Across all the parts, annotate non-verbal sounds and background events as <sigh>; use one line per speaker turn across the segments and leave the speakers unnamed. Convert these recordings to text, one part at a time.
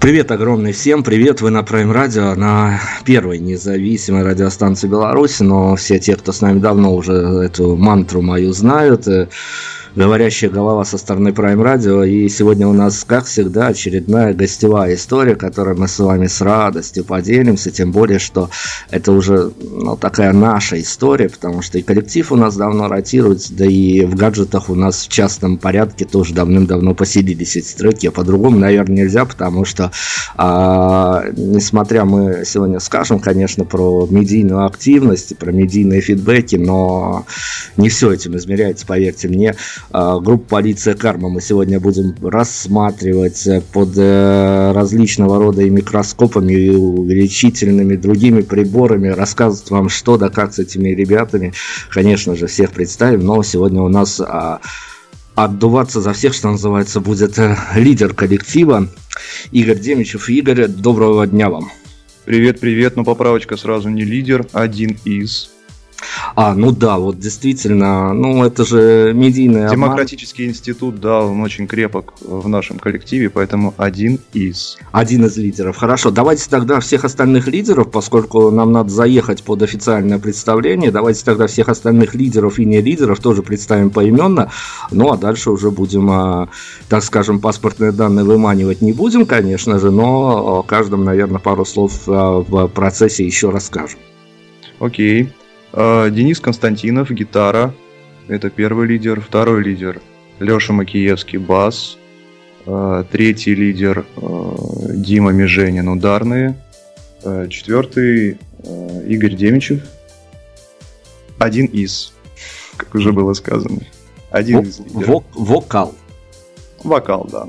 Привет огромный всем, привет, вы на Prime Radio, на первой независимой радиостанции Беларуси, но все те, кто с нами давно уже эту мантру мою знают, э, говорящая голова со стороны Prime Radio. И сегодня у нас, как всегда, очередная гостевая история, которой мы с вами с радостью поделимся. Тем более, что это уже ну, такая наша история, потому что и коллектив у нас давно ротируется, да и в гаджетах у нас в частном порядке тоже давным-давно поселились эти треки. А по-другому, наверное, нельзя, потому что, а, несмотря мы сегодня скажем, конечно, про медийную активность, про медийные фидбэки, но не все этим измеряется, поверьте мне. А, группу «Полиция Карма» мы сегодня будем рассматривать под э, различного рода и микроскопами, и увеличительными другими приборами, рассказывать вам что да как с этими ребятами. Конечно же, всех представим, но сегодня у нас а, отдуваться за всех, что называется, будет э, лидер коллектива Игорь Демичев. Игорь, доброго дня вам.
Привет, привет, но поправочка сразу не лидер, один из.
А, ну да, вот действительно, ну это же медийный
Демократический обман. институт, да, он очень крепок в нашем коллективе, поэтому один из.
Один из лидеров. Хорошо, давайте тогда всех остальных лидеров, поскольку нам надо заехать под официальное представление, давайте тогда всех остальных лидеров и не лидеров тоже представим поименно, ну а дальше уже будем, а, так скажем, паспортные данные выманивать не будем, конечно же, но каждому, наверное, пару слов а, в процессе еще расскажем.
Окей. А, Денис Константинов, гитара. Это первый лидер. Второй лидер Леша Макиевский, бас. А, третий лидер а, Дима Меженин, ударные. Четвертый Игорь Демичев. Один из, как уже было сказано.
Один из лидеров. Вокал.
Вокал, да.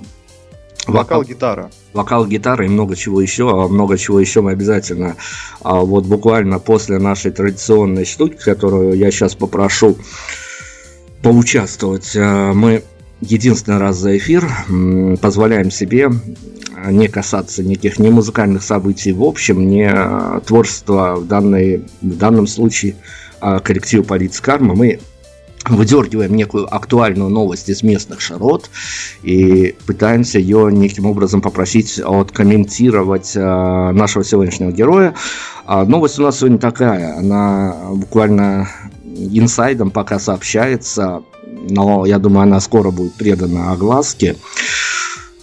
Вокал, гитара.
Вокал, гитара и много чего еще. А много чего еще мы обязательно а вот буквально после нашей традиционной штуки, которую я сейчас попрошу поучаствовать, а, мы единственный раз за эфир позволяем себе не касаться никаких не музыкальных событий в общем, не творчества в, данной, в данном случае коллектива Полиц Карма. Мы выдергиваем некую актуальную новость из местных широт и пытаемся ее неким образом попросить откомментировать э, нашего сегодняшнего героя. А новость у нас сегодня такая, она буквально инсайдом пока сообщается, но я думаю, она скоро будет предана огласке.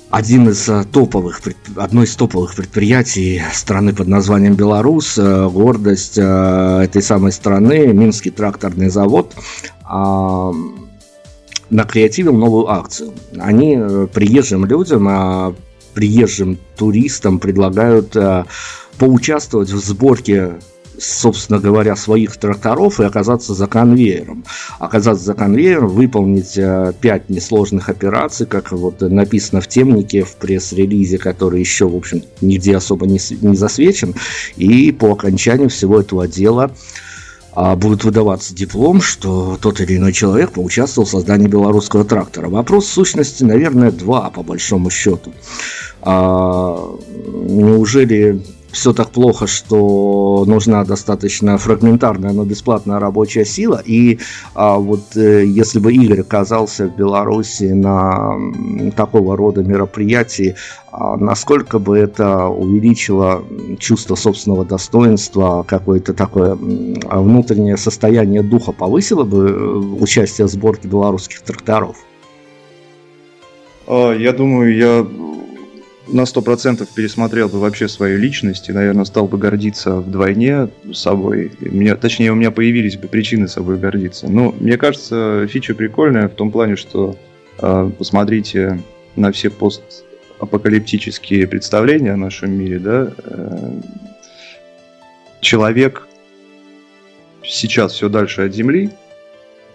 Один из э, топовых, одно из топовых предприятий страны под названием Беларусь, э, гордость этой самой страны, Минский тракторный завод, накреативил новую акцию. Они приезжим людям, а, приезжим туристам предлагают поучаствовать в сборке собственно говоря, своих тракторов и оказаться за конвейером. Оказаться за конвейером, выполнить э, пять несложных операций, как вот написано в темнике, в пресс-релизе, который еще, в общем, нигде особо не, не засвечен. И по окончанию всего этого дела а, будет выдаваться диплом, что тот или иной человек поучаствовал в создании белорусского трактора. Вопрос в сущности, наверное, два по большому счету. А, неужели все так плохо, что нужна достаточно фрагментарная, но бесплатная рабочая сила. И а, вот э, если бы Игорь оказался в Беларуси на такого рода мероприятии, а, насколько бы это увеличило чувство собственного достоинства, какое-то такое внутреннее состояние духа, повысило бы э, участие в сборке белорусских тракторов?
А, я думаю, я на сто процентов пересмотрел бы вообще свою личность и, наверное, стал бы гордиться вдвойне собой. Мне, точнее, у меня появились бы причины собой гордиться. Но мне кажется, фича прикольная в том плане, что э, посмотрите на все постапокалиптические представления о нашем мире, да, э, человек сейчас все дальше от Земли,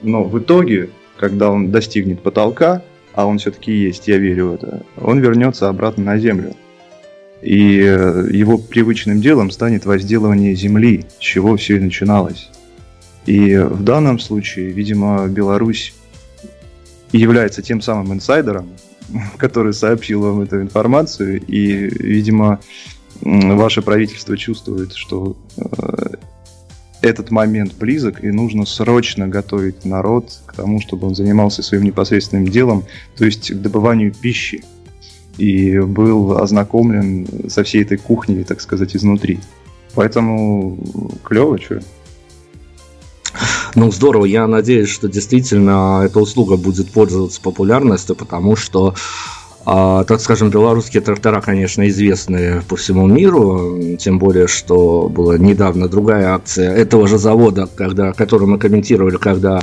но в итоге, когда он достигнет потолка, а он все-таки есть, я верю в это, он вернется обратно на Землю. И э, его привычным делом станет возделывание земли, с чего все и начиналось. И в данном случае, видимо, Беларусь является тем самым инсайдером, <laughs> который сообщил вам эту информацию, и, видимо, ваше правительство чувствует, что э, этот момент близок, и нужно срочно готовить народ к тому, чтобы он занимался своим непосредственным делом, то есть к добыванию пищи, и был ознакомлен со всей этой кухней, так сказать, изнутри. Поэтому клево, что
ну, здорово. Я надеюсь, что действительно эта услуга будет пользоваться популярностью, потому что а, так скажем, белорусские трактора, конечно, известны по всему миру, тем более, что была недавно другая акция этого же завода, когда, которую мы комментировали, когда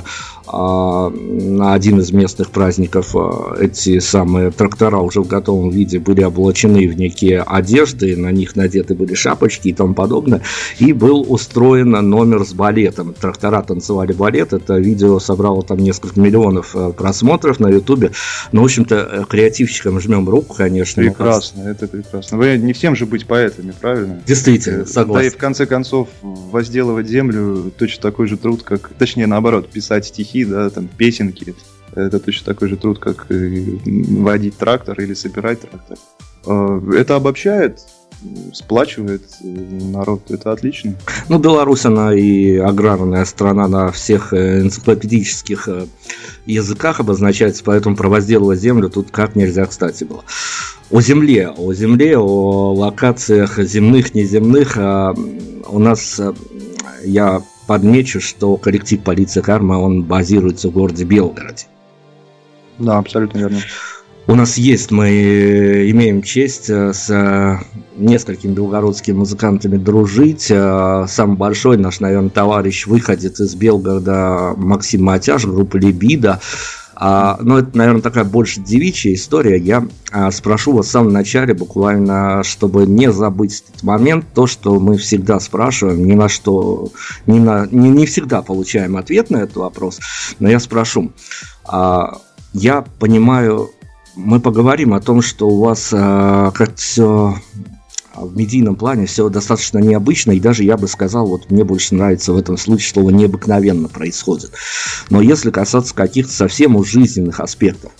а, на один из местных праздников а, эти самые трактора уже в готовом виде были облачены в некие одежды, на них надеты были шапочки и тому подобное, и был устроен номер с балетом. Трактора танцевали балет, это видео собрало там несколько миллионов а, просмотров на ютубе, ну, в общем-то, креативщикам жмем руку, конечно.
Прекрасно, это прекрасно. Вы не всем же быть поэтами, правильно?
Действительно, согласен.
Да и в конце концов возделывать землю точно такой же труд, как, точнее наоборот, писать стихи да, там песенки. Это точно такой же труд, как водить трактор или собирать трактор. А, это обобщает, сплачивает народ, это отлично.
Ну, Беларусь, она и аграрная страна на всех э, энциклопедических э, языках обозначается, поэтому про землю тут как нельзя кстати было. О земле, о земле, о локациях земных, неземных. А, у нас э, я подмечу, что коллектив полиции Карма, он базируется в городе Белгороде.
Да, абсолютно верно.
У нас есть, мы имеем честь э, с э, несколькими белгородскими музыкантами дружить. Э, самый большой наш, наверное, товарищ выходит из Белгорода Максим Матяш, группа Либида. А, но это, наверное, такая больше девичья история. Я а, спрошу вас в самом начале, буквально, чтобы не забыть этот момент, то, что мы всегда спрашиваем, ни на что, ни на, не, не всегда получаем ответ на этот вопрос, но я спрошу. А, я понимаю, мы поговорим о том, что у вас а, как все в медийном плане все достаточно необычно, и даже я бы сказал, вот мне больше нравится в этом случае слово необыкновенно происходит. Но если касаться каких-то совсем уж жизненных аспектов,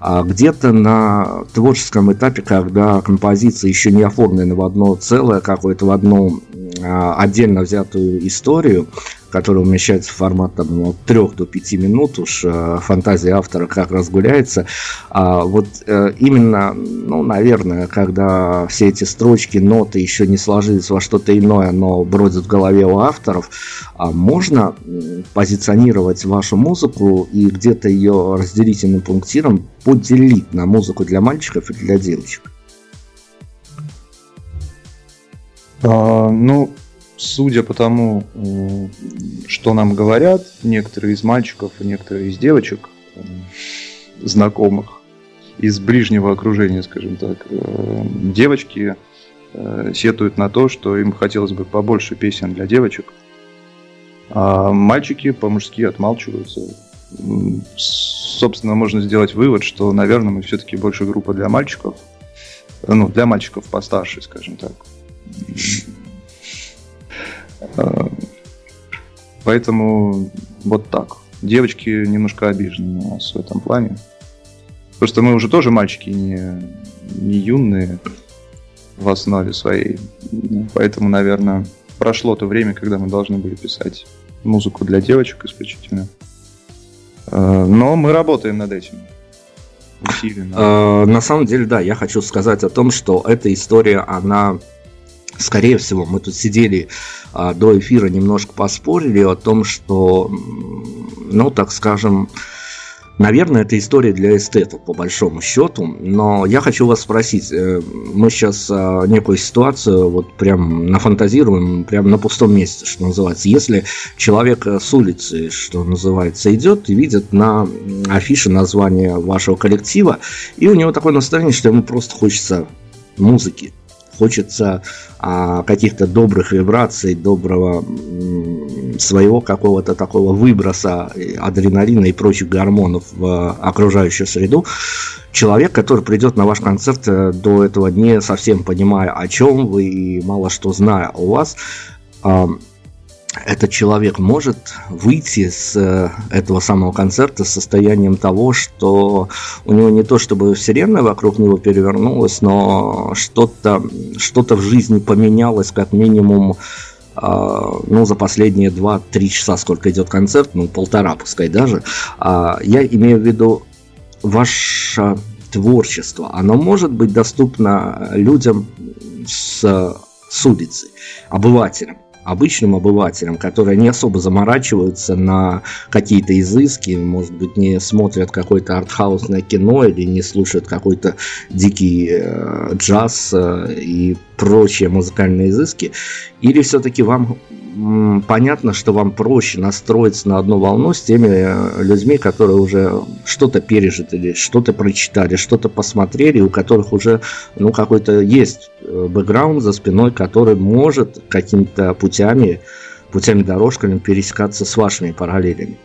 а где-то на творческом этапе, когда композиция еще не оформлена в одно целое, какое-то в одну а, отдельно взятую историю, который умещается в формат там, от 3 до 5 минут, уж э, фантазия автора как разгуляется. А вот э, именно, ну, наверное, когда все эти строчки, ноты еще не сложились во что-то иное, но бродят в голове у авторов, а можно позиционировать вашу музыку и где-то ее разделительным пунктиром поделить на музыку для мальчиков и для девочек?
Ну, судя по тому, что нам говорят некоторые из мальчиков и некоторые из девочек, знакомых из ближнего окружения, скажем так, э, девочки э, сетуют на то, что им хотелось бы побольше песен для девочек, а мальчики по-мужски отмалчиваются. Собственно, можно сделать вывод, что, наверное, мы все-таки больше группа для мальчиков, ну, для мальчиков постарше, скажем так. Поэтому вот так. Девочки немножко обижены у нас в этом плане. Просто мы уже тоже мальчики не, не юные в основе своей. Поэтому, наверное, прошло то время, когда мы должны были писать музыку для девочек исключительно. А, но мы работаем над этим.
Усиленно. А, на самом деле, да, я хочу сказать о том, что эта история, она скорее всего, мы тут сидели а, до эфира, немножко поспорили о том, что, ну, так скажем, Наверное, это история для эстетов, по большому счету. Но я хочу вас спросить. Э, мы сейчас а, некую ситуацию вот прям нафантазируем, прям на пустом месте, что называется. Если человек с улицы, что называется, идет и видит на афише название вашего коллектива, и у него такое настроение, что ему просто хочется музыки, хочется а, каких-то добрых вибраций, доброго, своего какого-то такого выброса адреналина и прочих гормонов в окружающую среду, человек, который придет на ваш концерт э, до этого не совсем понимая, о чем вы и мало что зная о вас, этот человек может выйти с э, этого самого концерта с состоянием того, что у него не то чтобы вселенная вокруг него перевернулась, но что-то что в жизни поменялось как минимум а, ну, за последние 2-3 часа, сколько идет концерт, ну, полтора пускай даже, а, я имею в виду ваше творчество, оно может быть доступно людям с, с улицы, обывателям обычным обывателям, которые не особо заморачиваются на какие-то изыски, может быть, не смотрят какое-то артхаусное кино или не слушают какой-то дикий э, джаз э, и прочие музыкальные изыски, или все-таки вам понятно, что вам проще настроиться на одну волну с теми э, людьми, которые уже что-то пережили, что-то прочитали, что-то посмотрели, у которых уже ну, какой-то есть бэкграунд за спиной, который может какими-то путями, путями дорожками пересекаться с вашими параллелями.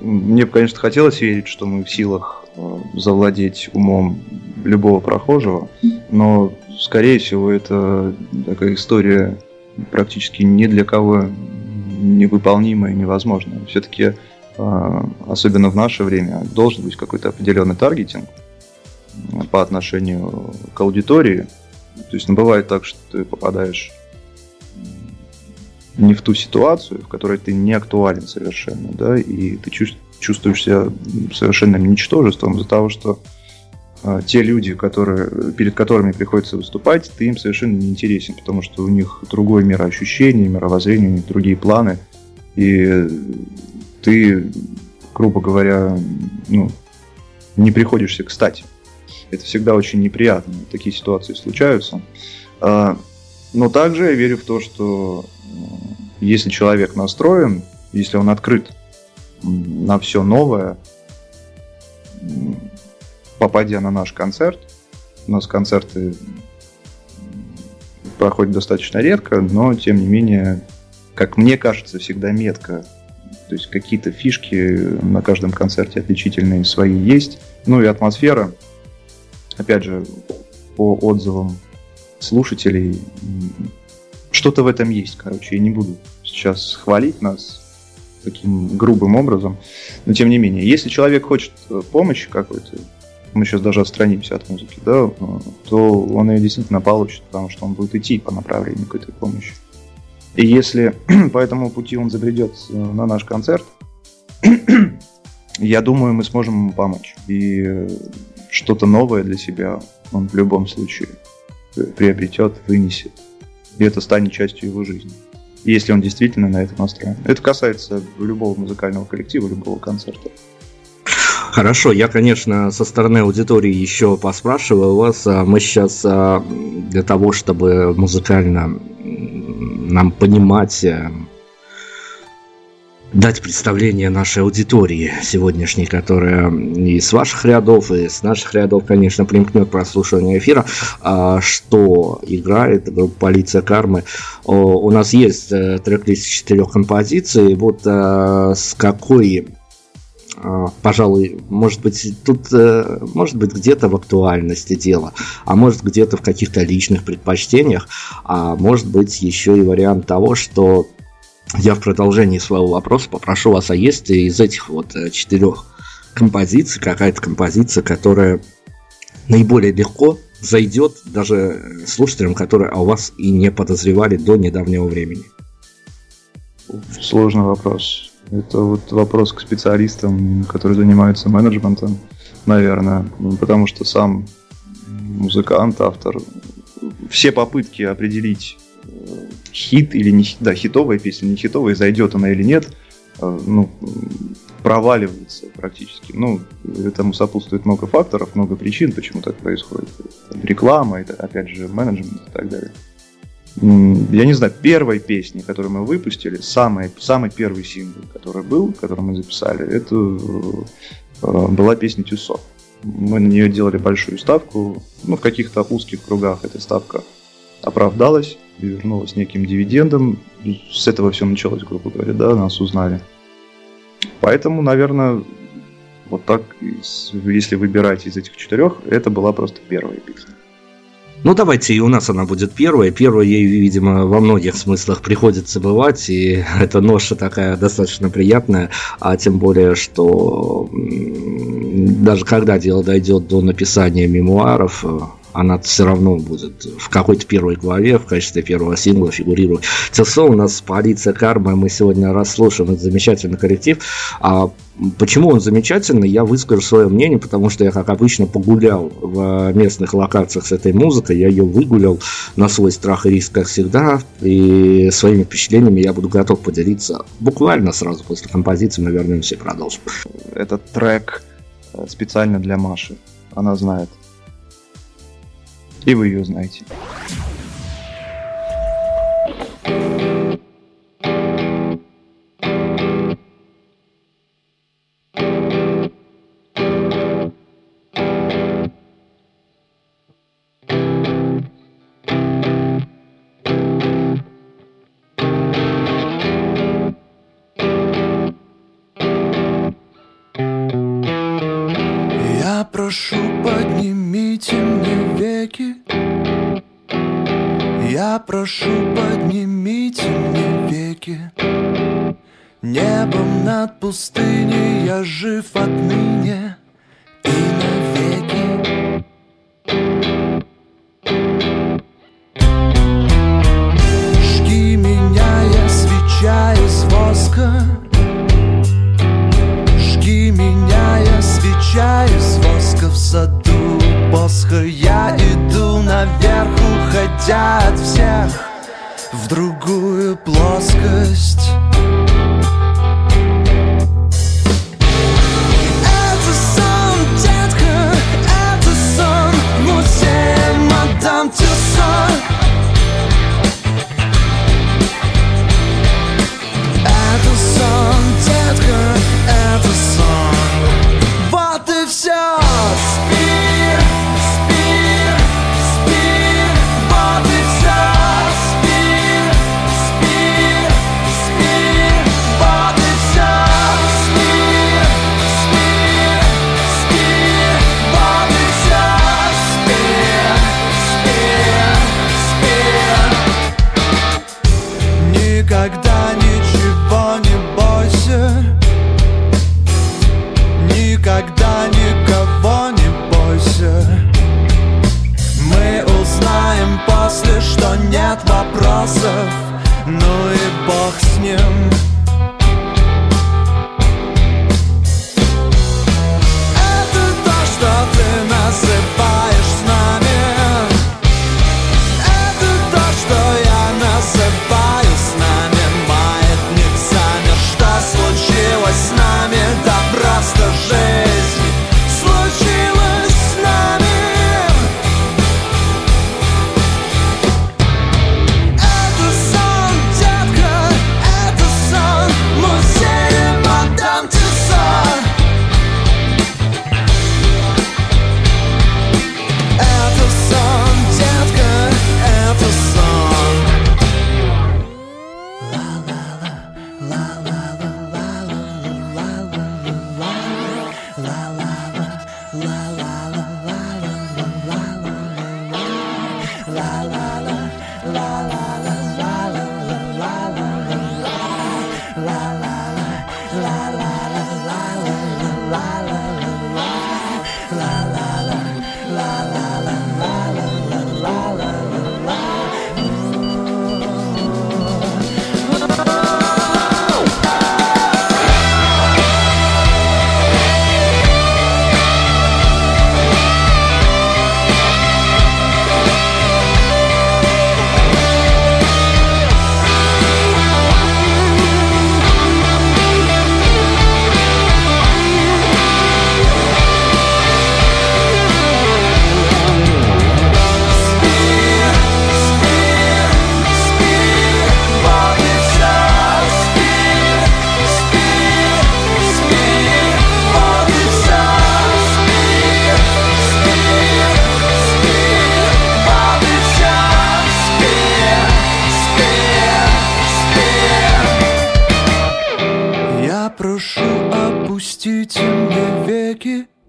Мне бы, конечно, хотелось верить, что мы в силах э, завладеть умом любого прохожего, но, скорее всего, это такая история практически ни для кого невыполнимое и невозможное. Все-таки, а, особенно в наше время, должен быть какой-то определенный таргетинг по отношению к аудитории. То есть ну, бывает так, что ты попадаешь не в ту ситуацию, в которой ты не актуален совершенно, да, и ты чувствуешь себя совершенным ничтожеством из-за того, что а, те люди, которые, перед которыми приходится выступать, ты им совершенно не интересен, потому что у них другое мироощущение, мировоззрение, у них другие планы, и ты, грубо говоря, ну, не приходишься кстати. Это всегда очень неприятно, такие ситуации случаются. А, но также я верю в то, что если человек настроен, если он открыт на все новое, попадя на наш концерт, у нас концерты проходят достаточно редко, но тем не менее, как мне кажется, всегда метко. То есть какие-то фишки на каждом концерте отличительные свои есть. Ну и атмосфера, опять же, по отзывам слушателей, что-то в этом есть, короче. Я не буду сейчас хвалить нас таким грубым образом, но тем не менее, если человек хочет помощи какой-то, мы сейчас даже отстранимся от музыки, да, то он ее действительно получит, потому что он будет идти по направлению к этой помощи. И если <clears throat> по этому пути он забредет э, на наш концерт, <clears throat> я думаю, мы сможем ему помочь. И что-то новое для себя он в любом случае приобретет, вынесет. И это станет частью его жизни. Если он действительно на это настроен. Это касается любого музыкального коллектива, любого концерта.
Хорошо, я, конечно, со стороны аудитории еще поспрашиваю вас. А мы сейчас а, для того, чтобы музыкально нам понимать, э, дать представление нашей аудитории сегодняшней, которая и с ваших рядов, и с наших рядов, конечно, примкнет прослушивание эфира, а, что играет группа «Полиция кармы». У нас есть э, трек-лист четырех композиций. Вот э, с какой а, пожалуй, может быть, тут э, может быть где-то в актуальности дела, а может где-то в каких-то личных предпочтениях, а может быть еще и вариант того, что я в продолжении своего вопроса попрошу вас, а есть ли из этих вот э, четырех композиций какая-то композиция, которая наиболее легко зайдет даже слушателям, которые о вас и не подозревали до недавнего времени?
Сложный вопрос. Это вот вопрос к специалистам, которые занимаются менеджментом, наверное. Потому что сам музыкант, автор, все попытки определить э, хит или не да, хитовая песня, не хитовая, зайдет она или нет, э, ну, проваливается практически. Ну, этому сопутствует много факторов, много причин, почему так происходит. Реклама, это, опять же, менеджмент и так далее я не знаю, первой песни, которую мы выпустили, самый, самый первый сингл, который был, который мы записали, это э, была песня Тюсо. Мы на нее делали большую ставку. Ну, в каких-то узких кругах эта ставка
оправдалась и вернулась неким дивидендом. С этого все началось, грубо говоря, да, нас узнали. Поэтому, наверное, вот так, если выбирать из этих четырех, это была просто первая песня.
Ну, давайте, и у нас она будет первая. Первая ей, видимо, во многих смыслах приходится бывать, и <laughs> эта ноша такая достаточно приятная, а тем более, что даже когда дело дойдет до написания мемуаров, она все равно будет в какой-то первой главе в качестве первого сингла фигурировать. Тесо у нас полиция кармы, мы сегодня расслушаем этот замечательный коллектив. А почему он замечательный, я выскажу свое мнение, потому что я, как обычно, погулял в местных локациях с этой музыкой, я ее выгулял на свой страх и риск, как всегда, и своими впечатлениями я буду готов поделиться буквально сразу после композиции, мы вернемся и продолжим.
Этот трек э, специально для Маши, она знает. И вы ее знаете.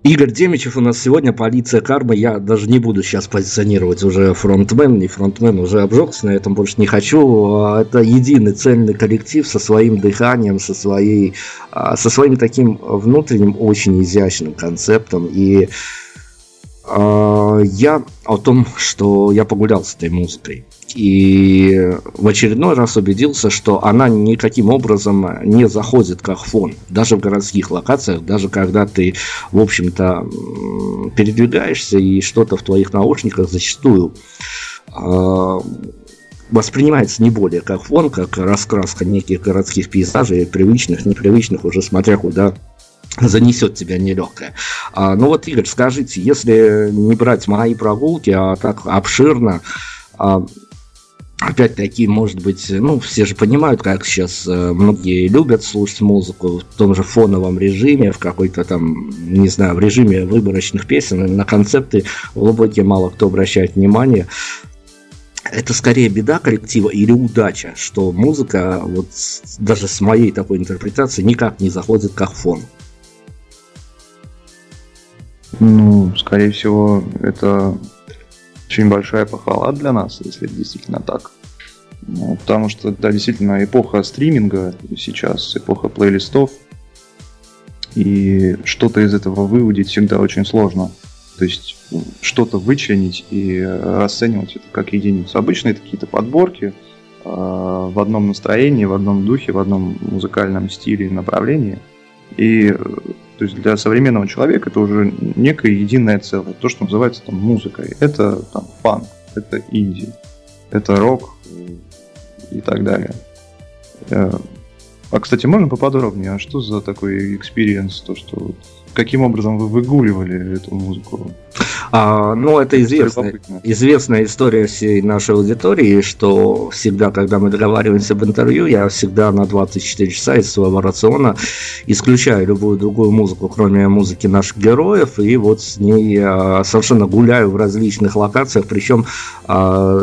Игорь Демичев у нас сегодня, полиция кармы. Я даже не буду сейчас позиционировать уже фронтмен, не фронтмен, уже обжегся, на этом больше не хочу. А, это единый цельный коллектив со своим дыханием, со, своей, а, со своим таким внутренним очень изящным концептом. И а, я о том, что я погулял с этой музыкой. И в очередной раз убедился, что она никаким образом не заходит как фон. Даже в городских локациях, даже когда ты, в общем-то, передвигаешься и что-то в твоих наушниках зачастую а, воспринимается не более как фон, как раскраска неких городских пейзажей, привычных, непривычных, уже смотря куда занесет тебя нелегкое. А, ну вот, Игорь, скажите, если не брать мои прогулки, а так обширно, а, опять-таки, может быть, ну, все же понимают, как сейчас э, многие любят слушать музыку в том же фоновом режиме, в какой-то там, не знаю, в режиме выборочных песен, на концепты глубокие мало кто обращает внимание. Это скорее беда коллектива или удача, что музыка, вот даже с моей такой интерпретацией, никак не заходит как фон.
Ну, скорее всего, это очень большая похвала для нас, если действительно так. Ну, потому что, да, действительно, эпоха стриминга сейчас, эпоха плейлистов, и что-то из этого выудить всегда очень сложно. То есть что-то вычленить и расценивать это как единицу. Обычно это какие-то подборки э, в одном настроении, в одном духе, в одном музыкальном стиле и направлении. И то есть для современного человека это уже некое единое целое, то, что называется там музыкой. Это там фанк, это инди, это рок и так далее. Э, а, кстати, можно поподробнее, а что за такой experience, то, что каким образом вы выгуливали эту музыку?
А, ну, это известная, известная история всей нашей аудитории, что всегда, когда мы договариваемся об интервью, я всегда на 24 часа из своего рациона исключаю любую другую музыку, кроме музыки наших героев, и вот с ней а, совершенно гуляю в различных локациях, причем а,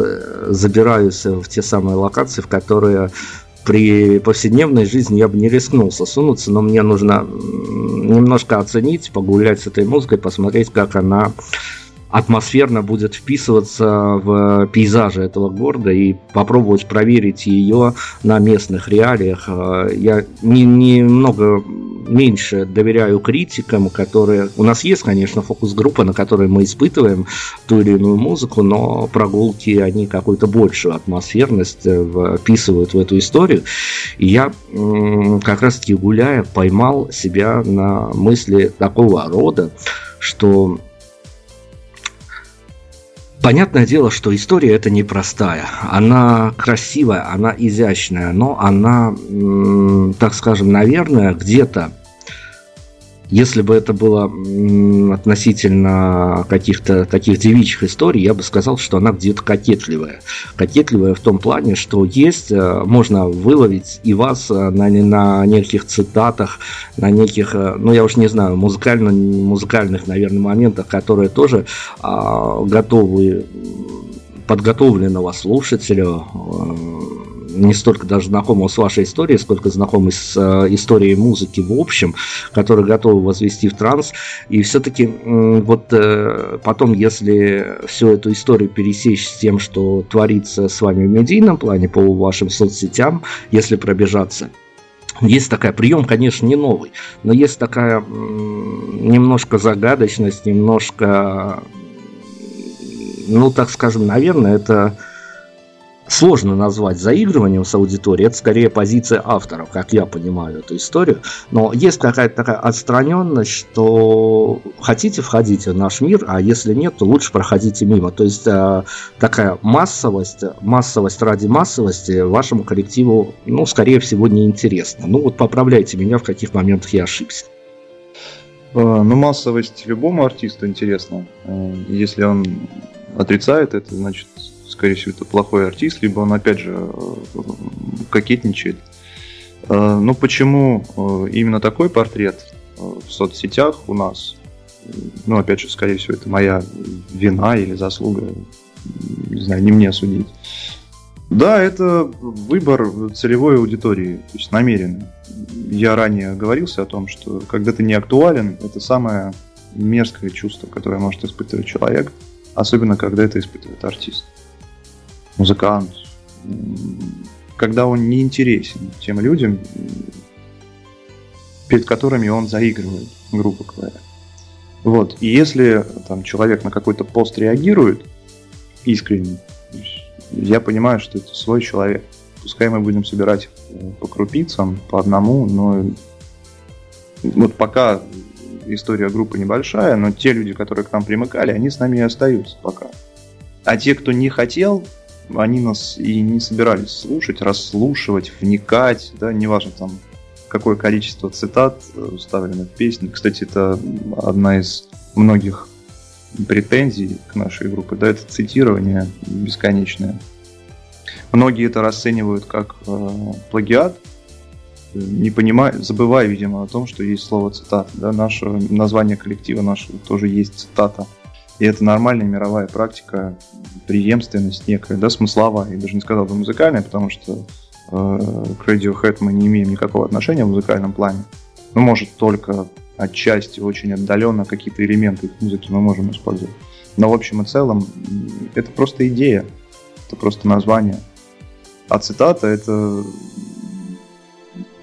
забираюсь в те самые локации, в которые при повседневной жизни я бы не рискнул сосунуться, но мне нужно немножко оценить, погулять с этой музыкой, посмотреть, как она атмосферно будет вписываться в пейзажи этого города и попробовать проверить ее на местных реалиях. Э, я не, немного меньше доверяю критикам, которые... У нас есть, конечно, фокус-группа, на которой мы испытываем ту или иную музыку, но прогулки, они какую-то большую атмосферность э, вписывают в эту историю. И я как раз-таки гуляя поймал себя на мысли такого рода, что Понятное дело, что история это непростая. Она красивая, она изящная, но она, так скажем, наверное, где-то если бы это было относительно каких-то таких девичьих историй, я бы сказал, что она где-то кокетливая. Кокетливая в том плане, что есть, э, можно выловить и вас э, на, на неких цитатах, на неких, э, ну я уж не знаю, музыкально, музыкальных, наверное, моментах, которые тоже а, готовы подготовленного слушателя не столько даже знакомого с вашей историей, сколько знакомый с э, историей музыки в общем, который готовы возвести в транс. И все-таки э, вот э, потом, если всю эту историю пересечь с тем, что творится с вами в медийном плане по вашим соцсетям, если пробежаться, есть такая прием, конечно, не новый, но есть такая немножко загадочность, немножко, ну так скажем, наверное, это сложно назвать заигрыванием с аудиторией, это скорее позиция авторов, как я понимаю эту историю. Но есть какая-то такая отстраненность, что хотите, входите в наш мир, а если нет, то лучше проходите мимо. То есть э, такая массовость, массовость ради массовости вашему коллективу, ну, скорее всего, не интересна. Ну, вот поправляйте меня, в каких моментах я ошибся.
Э, ну, массовость любому артисту интересна. Э, если он отрицает это, значит, скорее всего, это плохой артист, либо он, опять же, кокетничает. Э, но почему э, именно такой портрет э, в соцсетях у нас? Ну, опять же, скорее всего, это моя вина или заслуга. Не знаю, не мне судить. Да, это выбор целевой аудитории, то есть намеренный. Я ранее говорился о том, что когда ты не актуален, это самое мерзкое чувство, которое может испытывать человек, особенно когда это испытывает артист, музыкант, когда он не интересен тем людям, перед которыми он заигрывает, грубо говоря. Вот. И если там, человек на какой-то пост реагирует искренне, я понимаю, что это свой человек. Пускай мы будем собирать по крупицам, по одному, но вот пока история группы небольшая, но те люди, которые к нам примыкали, они с нами и остаются пока. А те, кто не хотел, они нас и не собирались слушать, расслушивать, вникать, да, неважно там какое количество цитат э, вставлено в песни. Кстати, это одна из многих претензий к нашей группе, да, это цитирование бесконечное. Многие это расценивают как э, плагиат, не понимая, забывая, видимо, о том, что есть слово цитата. Да, наше название коллектива нашего тоже есть цитата. И это нормальная мировая практика, преемственность некая, да, смысловая. Я даже не сказал бы музыкальная, потому что э, к Radiohead мы не имеем никакого отношения в музыкальном плане. Ну, может, только отчасти, очень отдаленно какие-то элементы их музыки мы можем использовать. Но в общем и целом это просто идея, это просто название. А цитата это,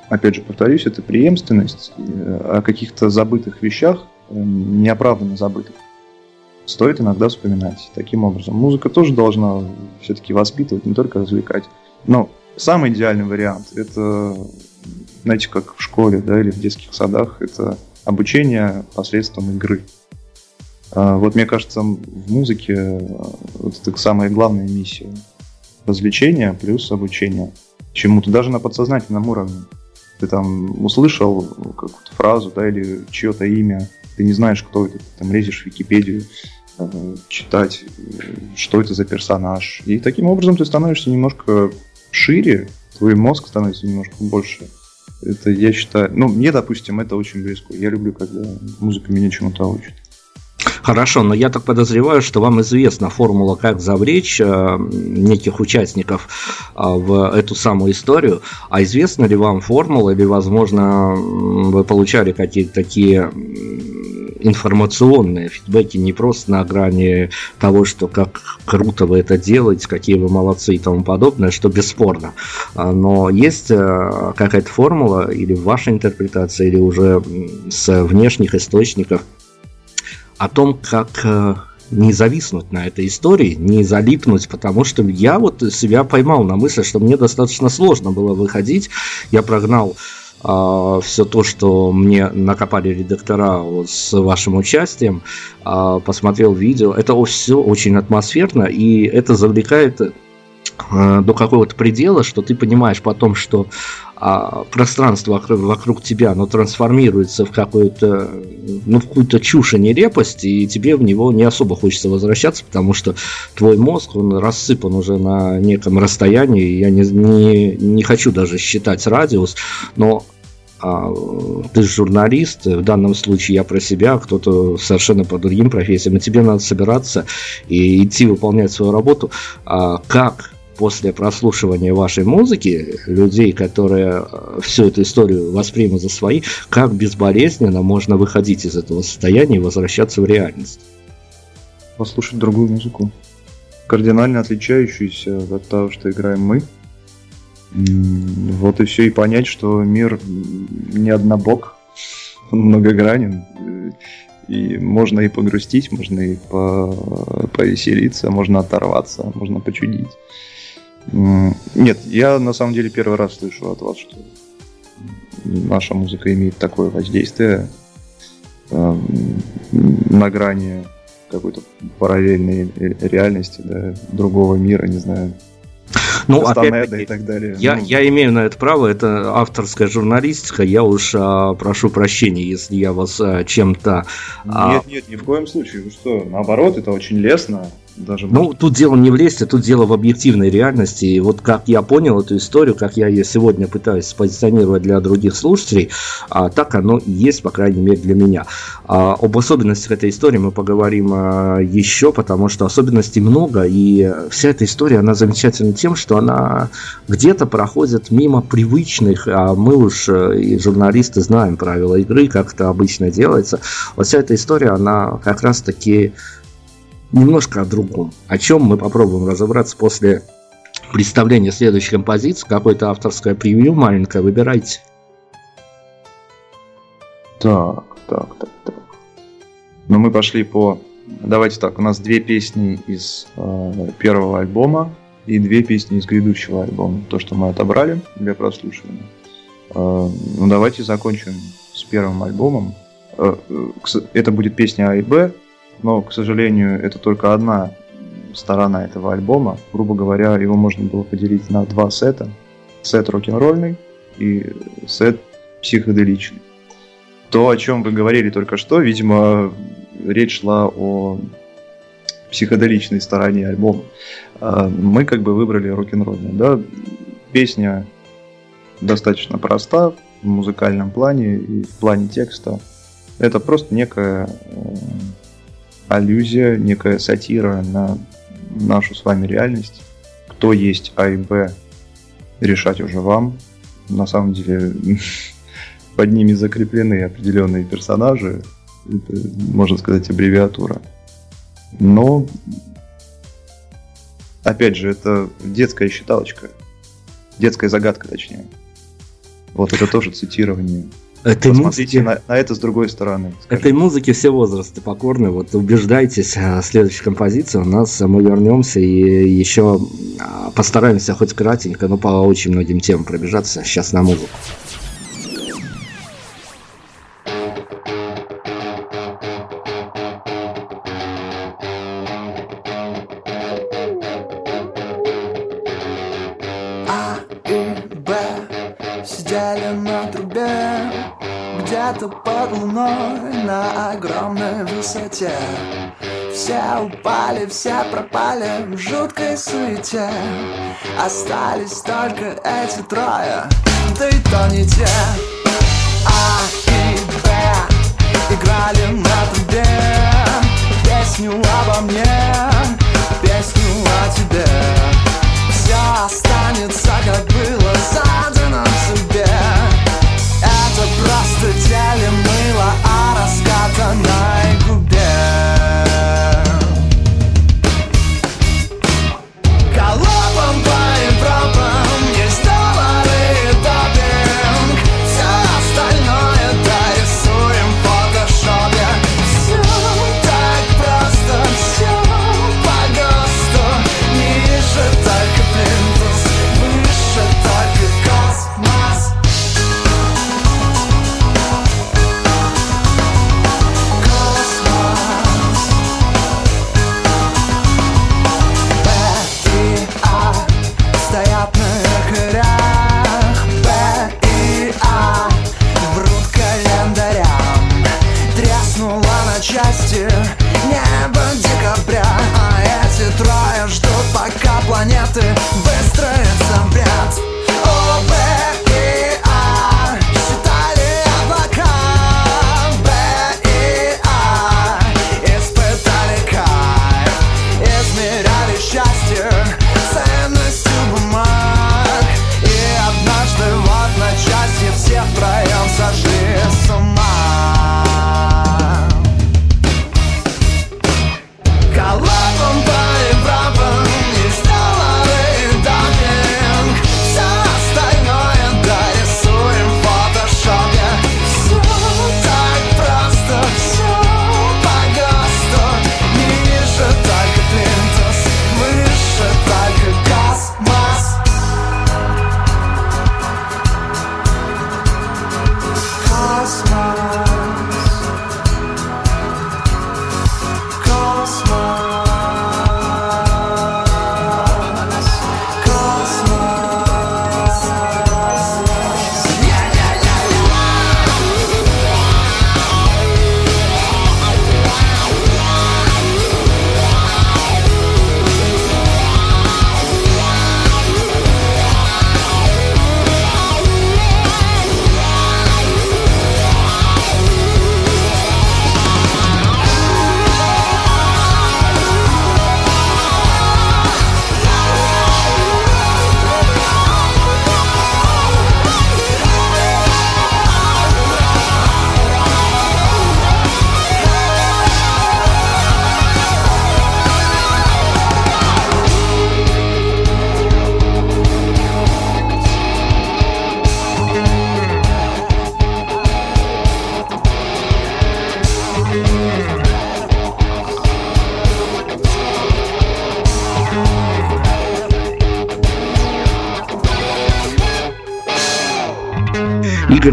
опять же повторюсь, это преемственность э, о каких-то забытых вещах, э, неоправданно забытых. Стоит иногда вспоминать таким образом. Музыка тоже должна все-таки воспитывать, не только развлекать. Но самый идеальный вариант это, знаете, как в школе, да, или в детских садах, это обучение посредством игры. А, вот мне кажется, в музыке а, вот это самая главная миссия. Развлечение плюс обучение чему-то, даже на подсознательном уровне. Ты там услышал какую-то фразу, да, или чье-то имя, ты не знаешь, кто это, ты там лезешь в Википедию, читать, что это за персонаж. И таким образом ты становишься немножко шире, твой мозг становится немножко больше это, я считаю, ну, мне, допустим, это очень близко. Я люблю, когда музыка меня чему-то учит.
Хорошо, но я так подозреваю, что вам известна формула, как завлечь э, неких участников э, в эту самую историю. А известна ли вам формула, или, возможно, вы получали какие-то такие информационные фидбэки не просто на грани того, что как круто вы это делаете, какие вы молодцы и тому подобное, что бесспорно. А, но есть э, какая-то формула или ваша интерпретация, или уже с внешних источников о том, как э, не зависнуть на этой истории, не залипнуть, потому что я вот себя поймал на мысли, что мне достаточно сложно было выходить. Я прогнал все то, что мне накопали редактора вот с вашим участием, а, посмотрел видео. Это все очень атмосферно, и это завлекает а, до какого-то предела, что ты понимаешь потом, что а, пространство вокруг, вокруг тебя, оно трансформируется в какую-то, ну, в какую-то чушь и нелепость, и тебе в него не особо хочется возвращаться, потому что твой мозг, он рассыпан уже на неком расстоянии, я не, не, не хочу даже считать радиус, но а, ты журналист, в данном случае я про себя, кто-то совершенно по другим профессиям, и тебе надо собираться и идти выполнять свою работу. А как после прослушивания вашей музыки людей, которые э, всю эту историю воспримут за свои, как безболезненно можно выходить из этого состояния и возвращаться в реальность?
Послушать другую музыку, кардинально отличающуюся от того, что играем мы – вот и все, и понять, что мир не однобок, он многогранен. И можно и погрустить, можно и по повеселиться, можно оторваться, можно почудить. Нет, я на самом деле первый раз слышу от вас, что наша музыка имеет такое воздействие э, на грани какой-то параллельной реальности, да, другого мира, не знаю,
ну, опять и так далее. Я, ну. я имею на это право, это авторская журналистика, я уж а, прошу прощения, если я вас а, чем-то...
А... Нет, нет, ни в коем случае, вы что, наоборот, это очень лестно,
даже... Ну, тут дело не в лесте, тут дело в объективной реальности. И вот как я понял эту историю, как я ее сегодня пытаюсь спозиционировать для других слушателей, а, так оно и есть, по крайней мере, для меня. А, об особенностях этой истории мы поговорим а, еще, потому что особенностей много, и вся эта история, она замечательна тем, что она где-то проходит мимо привычных, а мы уж э, и журналисты знаем правила игры, как это обычно делается. Вот вся эта история, она как раз-таки немножко о другом. О чем мы попробуем разобраться после представления следующей композиции. Какое-то авторское превью маленькое, выбирайте.
Так, так, так, так. Ну, мы пошли по... Давайте так, у нас две песни из э, первого альбома и две песни из грядущего альбома. То, что мы отобрали для прослушивания. Э, ну, давайте закончим с первым альбомом. Э, э, это будет песня А и Б, но, к сожалению, это только одна сторона этого альбома. Грубо говоря, его можно было поделить на два сета. Сет рок-н-ролльный и сет психоделичный. То, о чем вы говорили только что, видимо, речь шла о психоделичной стороне альбома. А, мы как бы выбрали рок-н-ролльный. Да? Песня достаточно проста в музыкальном плане и в плане текста. Это просто некая э, аллюзия, некая сатира на нашу с вами реальность. Кто есть А и Б, решать уже вам. На самом деле <laughs> под ними закреплены определенные персонажи. Это, можно сказать, аббревиатура. Но, опять же, это детская считалочка. Детская загадка, точнее. Вот это тоже цитирование
Этой музыки...
на, на это с другой стороны.
Скажем. Этой музыки все возрасты покорны. Вот убеждайтесь, а, следующая композиция у нас мы вернемся и еще а, постараемся хоть кратенько, но по очень многим темам пробежаться сейчас на музыку.
Высоте Все упали, все пропали в жуткой суете. Остались только эти трое, да и то не те. А и Б. Играли на трубе. Песню обо мне,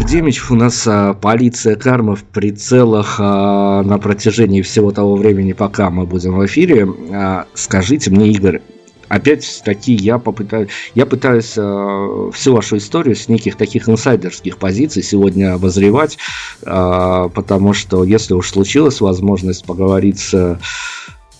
Демичев, у нас а, полиция кармы в прицелах а, на протяжении всего того времени, пока мы будем в эфире. А, скажите мне, Игорь, опять-таки я попытаюсь, я пытаюсь э, всю вашу историю с неких таких инсайдерских позиций сегодня обозревать, э, потому что если уж случилась возможность поговорить с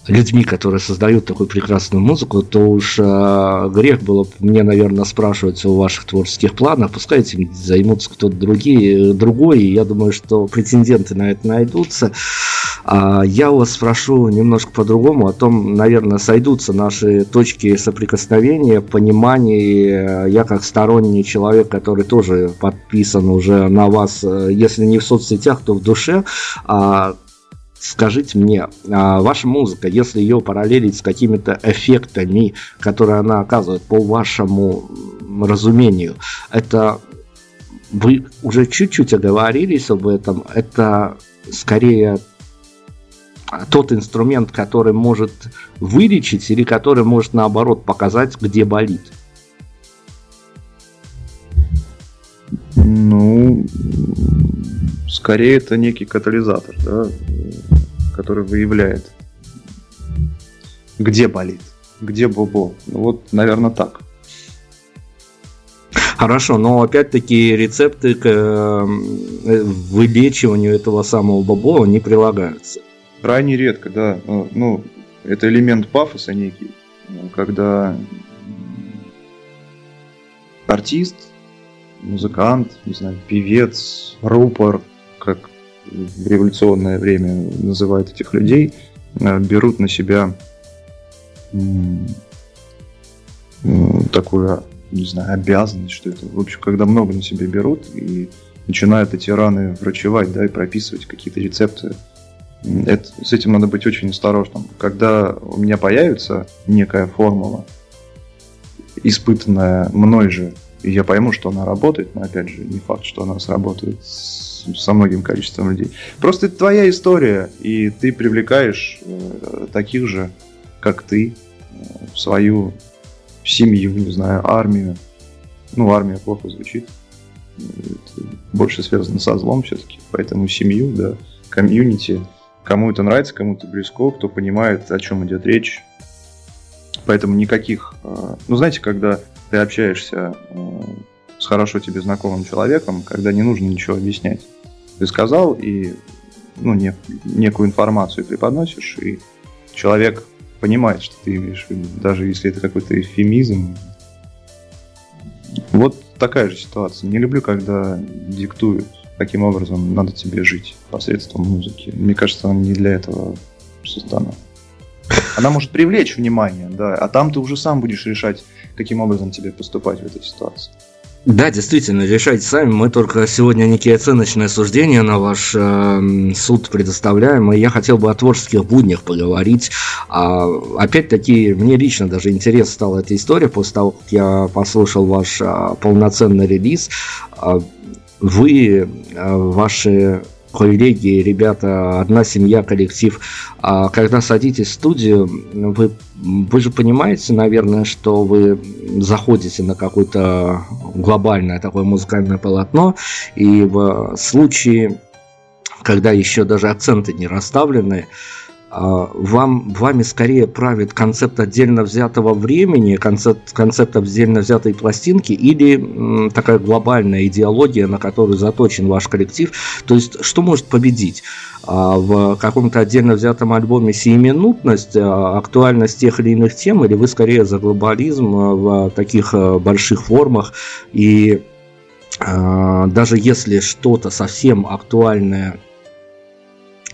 людьми, которые создают такую прекрасную музыку, то уж э, грех было мне, наверное, спрашивать о ваших творческих планах. Пускай этим займутся кто-то другие, другой. Я думаю, что претенденты на это найдутся. А я вас спрошу немножко по-другому о том, наверное, сойдутся наши точки соприкосновения, понимания. Я как сторонний человек, который тоже подписан уже на вас, э, если не в соцсетях, то в душе. А Скажите мне, а ваша музыка, если ее параллелить с какими-то эффектами, которые она оказывает по вашему разумению, это вы уже чуть-чуть оговорились об этом, это скорее тот инструмент, который может вылечить или который может наоборот показать, где болит?
Ну, скорее это некий катализатор, да, который выявляет, где болит, где бобо. Ну, вот, наверное, так.
Хорошо, но опять-таки рецепты к э, вылечиванию этого самого бобо не прилагаются.
Крайне редко, да. Ну, ну, это элемент пафоса некий, когда артист, музыкант, не знаю, певец, рупор, как в революционное время называют этих людей, э, берут на себя такую, не знаю, обязанность, что это, в общем, когда много на себя берут и начинают эти раны врачевать, да, и прописывать какие-то рецепты. Это, с этим надо быть очень осторожным. Когда у меня появится некая формула, испытанная мной же, и я пойму, что она работает, но опять же, не факт, что она сработает со многим количеством людей. Просто это твоя история, и ты привлекаешь э, таких же, как ты, э, в свою семью, не знаю, армию. Ну, армия плохо звучит. Это больше связано со злом все-таки. Поэтому семью, да, комьюнити. Кому это нравится, кому-то близко, кто понимает, о чем идет речь. Поэтому никаких... Э, ну, знаете, когда ты общаешься э, с хорошо тебе знакомым человеком, когда не нужно ничего объяснять ты сказал, и ну, не, некую информацию преподносишь, и человек понимает, что ты имеешь в виду, даже если это какой-то эфемизм. Вот такая же ситуация. Не люблю, когда диктуют, каким образом надо тебе жить посредством музыки. Мне кажется, она не для этого создана. Она может привлечь внимание, да, а там ты уже сам будешь решать, каким образом тебе поступать в этой ситуации.
Да, действительно, решайте сами. Мы только сегодня некие оценочные суждения на ваш э, суд предоставляем. И я хотел бы о творческих буднях поговорить. А, опять-таки, мне лично даже интерес стала эта история после того, как я послушал ваш а, полноценный релиз. А, вы, а, ваши коллеги, ребята, одна семья, коллектив. А когда садитесь в студию, вы, вы же понимаете, наверное, что вы заходите на какое-то глобальное такое музыкальное полотно, и в случае, когда еще даже акценты не расставлены, вам, вами скорее правит концепт отдельно взятого времени, концепт, концепт отдельно взятой пластинки или такая глобальная идеология, на которую заточен ваш коллектив. То есть, что может победить? А, в каком-то отдельно взятом альбоме сиюминутность, а, актуальность тех или иных тем, или вы скорее за глобализм в таких больших формах и даже если что-то совсем актуальное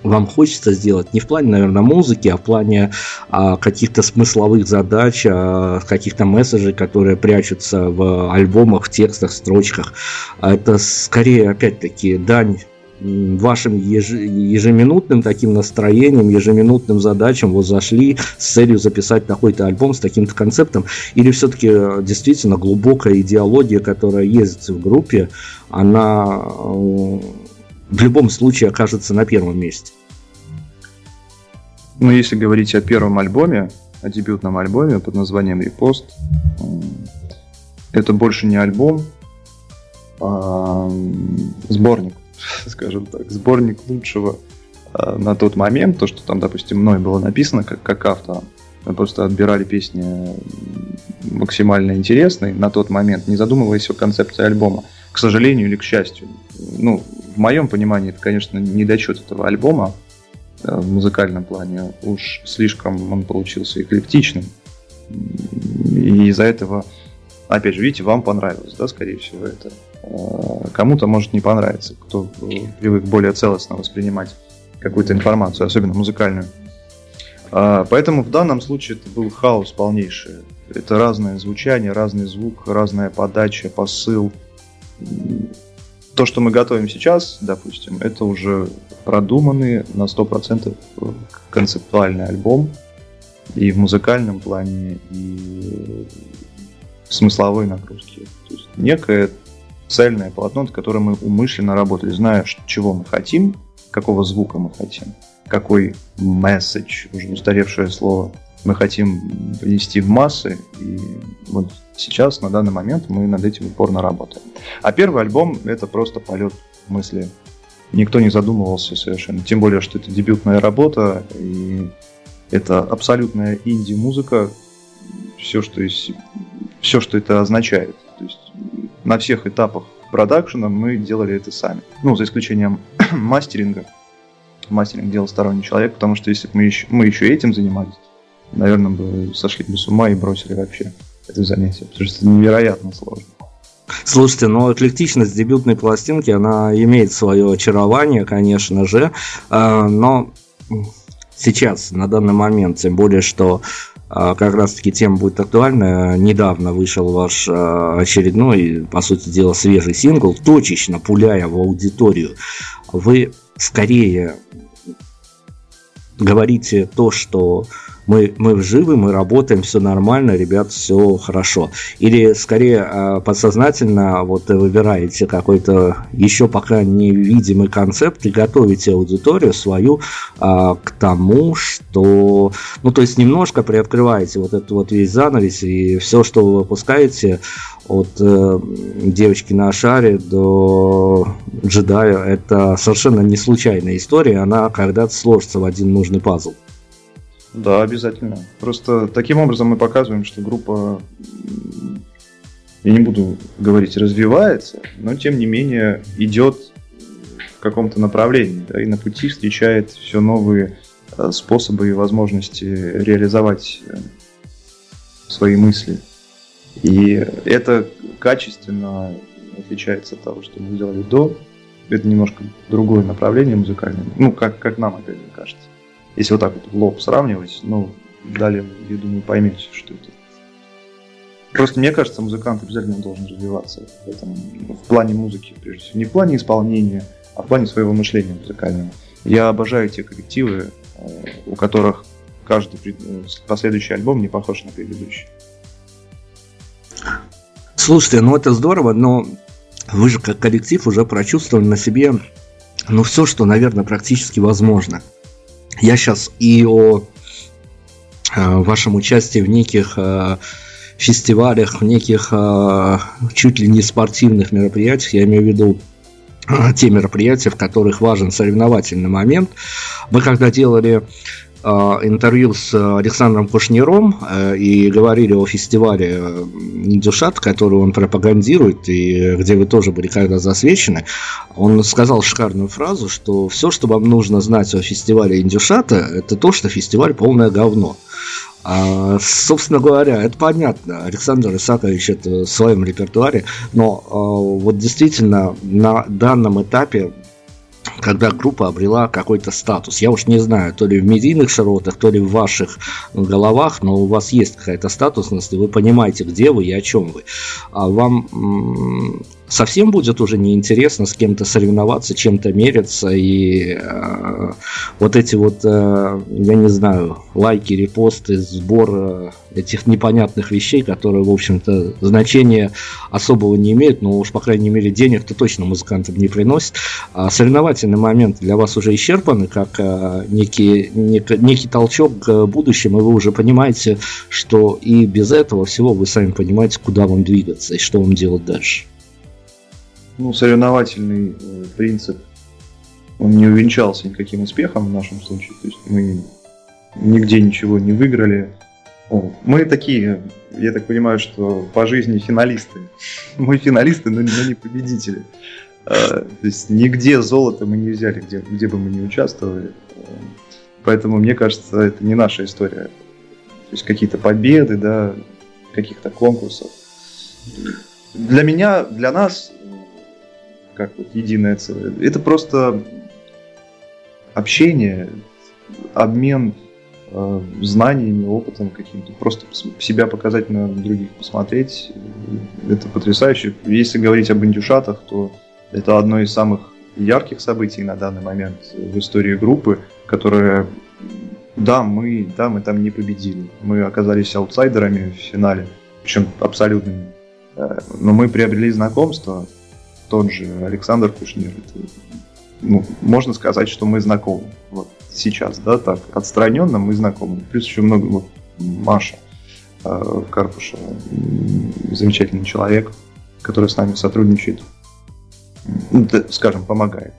вам хочется сделать не в плане, наверное, музыки, а в плане а, каких-то смысловых задач, а, каких-то месседжей, которые прячутся в альбомах, в текстах, строчках. А это скорее, опять-таки, дань вашим ежеминутным таким настроением, ежеминутным задачам вот зашли с целью записать такой-то альбом с таким-то концептом, или все-таки э, действительно глубокая идеология, которая есть в группе, она э, в любом случае окажется на первом месте.
Ну, если говорить о первом альбоме, о дебютном альбоме под названием «Репост», это больше не альбом, э, сборник, <laughs> скажем так, сборник лучшего э, на тот момент, то, что там, допустим, мной было написано как, как автором. Мы просто отбирали песни максимально интересные на тот момент, не задумываясь о концепции альбома. К сожалению или к счастью. Ну, в моем понимании, это, конечно, недочет этого альбома э, в музыкальном плане. Уж слишком он получился эклектичным. И из-за этого, опять же, видите, вам понравилось, да, скорее всего, это. Э, кому-то может не понравиться, кто привык более целостно воспринимать какую-то информацию, особенно музыкальную. А, поэтому в данном случае это был хаос полнейший. Это разное звучание, разный звук, разная подача, посыл. То, что мы готовим сейчас, допустим, это уже продуманный на 100% концептуальный альбом и в музыкальном плане, и в смысловой нагрузке. То есть некое цельное полотно, над которым мы умышленно работали, зная, чего мы хотим, какого звука мы хотим, какой месседж, уже устаревшее слово, мы хотим принести в массы. И вот сейчас, на данный момент, мы над этим упорно работаем. А первый альбом — это просто полет мысли. Никто не задумывался совершенно. Тем более, что это дебютная работа, и это абсолютная инди-музыка. Все, что, из... все, что это означает. То есть на всех этапах продакшена мы делали это сами. Ну, за исключением <clears throat> мастеринга. Мастеринг делал сторонний человек, потому что если бы мы еще, мы еще этим занимались, наверное, бы сошли бы с ума и бросили вообще это занятие, потому что это невероятно сложно.
Слушайте, но эклектичность дебютной пластинки, она имеет свое очарование, конечно же, а, но сейчас, на данный момент, тем более, что а, как раз-таки тема будет актуальна. Недавно вышел ваш а, очередной, по сути дела, свежий сингл, точечно пуляя в аудиторию. Вы скорее говорите то, что мы, мы живы, мы работаем, все нормально, ребят, все хорошо. Или скорее а, подсознательно вот выбираете какой-то еще пока невидимый концепт и готовите аудиторию свою а, к тому, что... Ну, то есть немножко приоткрываете вот этот вот весь занавес и все, что вы выпускаете от э, девочки на шаре до джедая, это совершенно не случайная история, она когда-то сложится в один нужный пазл.
Да, обязательно. Просто таким образом мы показываем, что группа, я не буду говорить, развивается, но тем не менее идет в каком-то направлении, да, и на пути встречает все новые э, способы и возможности реализовать э, свои мысли. И это качественно отличается от того, что мы сделали до. Это немножко другое направление музыкальное. Ну, как, как нам, опять же, кажется. Если вот так вот в лоб сравнивать, ну, далее, я думаю, поймете, что это. Просто мне кажется, музыкант обязательно должен развиваться в, этом, в плане музыки, прежде всего. Не в плане исполнения, а в плане своего мышления музыкального. Я обожаю те коллективы, э, у которых каждый э, последующий альбом не похож на предыдущий.
Слушайте, ну это здорово, но вы же как коллектив уже прочувствовали на себе ну все, что, наверное, практически возможно. Я сейчас и о э, вашем участии в неких э, фестивалях, в неких э, чуть ли не спортивных мероприятиях, я имею в виду те мероприятия, в которых важен соревновательный момент. Мы когда делали интервью с Александром Кушниром и говорили о фестивале Индюшат, который он пропагандирует, и где вы тоже были когда засвечены, он сказал шикарную фразу, что все, что вам нужно знать о фестивале Индюшата, это то, что фестиваль полное говно. А, собственно говоря, это понятно. Александр Исакович это в своем репертуаре, но а, вот действительно на данном этапе когда группа обрела какой-то статус. Я уж не знаю, то ли в медийных широтах, то ли в ваших головах, но у вас есть какая-то статусность, и вы понимаете, где вы и о чем вы. А вам совсем будет уже неинтересно с кем-то соревноваться, чем-то мериться, и э, вот эти вот, э, я не знаю, лайки, репосты, сбор э, этих непонятных вещей, которые, в общем-то, значения особого не имеют, но уж, по крайней мере, денег-то точно музыкантам не приносит. А соревновательный момент для вас уже исчерпаны, как э, некий, нек, некий толчок к будущему, и вы уже понимаете, что и без этого всего вы сами понимаете, куда вам двигаться и что вам делать дальше.
Ну, соревновательный э, принцип, он не увенчался никаким успехом в нашем случае. То есть мы нигде ничего не выиграли. Мы такие, я так понимаю, что по жизни финалисты. <laughs> Мы финалисты, но, но не победители. А, то есть нигде золото мы не взяли, где, где бы мы ни участвовали. Поэтому, мне кажется, это не наша история. То есть какие-то победы, да, каких-то конкурсов. Для меня, для нас, как вот единое целое, это просто общение, обмен э, знаниями, опытом каким-то. Просто себя показать на других, посмотреть. Это потрясающе. Если говорить об индюшатах, то это одно из самых ярких событий на данный момент в истории группы, которая да, мы, да, мы там не победили. Мы оказались аутсайдерами в финале, причем абсолютными. Но мы приобрели знакомство. Тот же Александр Кушнир. Это, ну, можно сказать, что мы знакомы. Вот сейчас, да, так, отстраненно мы знакомы. Плюс еще много, вот, Маша э, Карпуша, замечательный человек, который с нами сотрудничает скажем, помогает.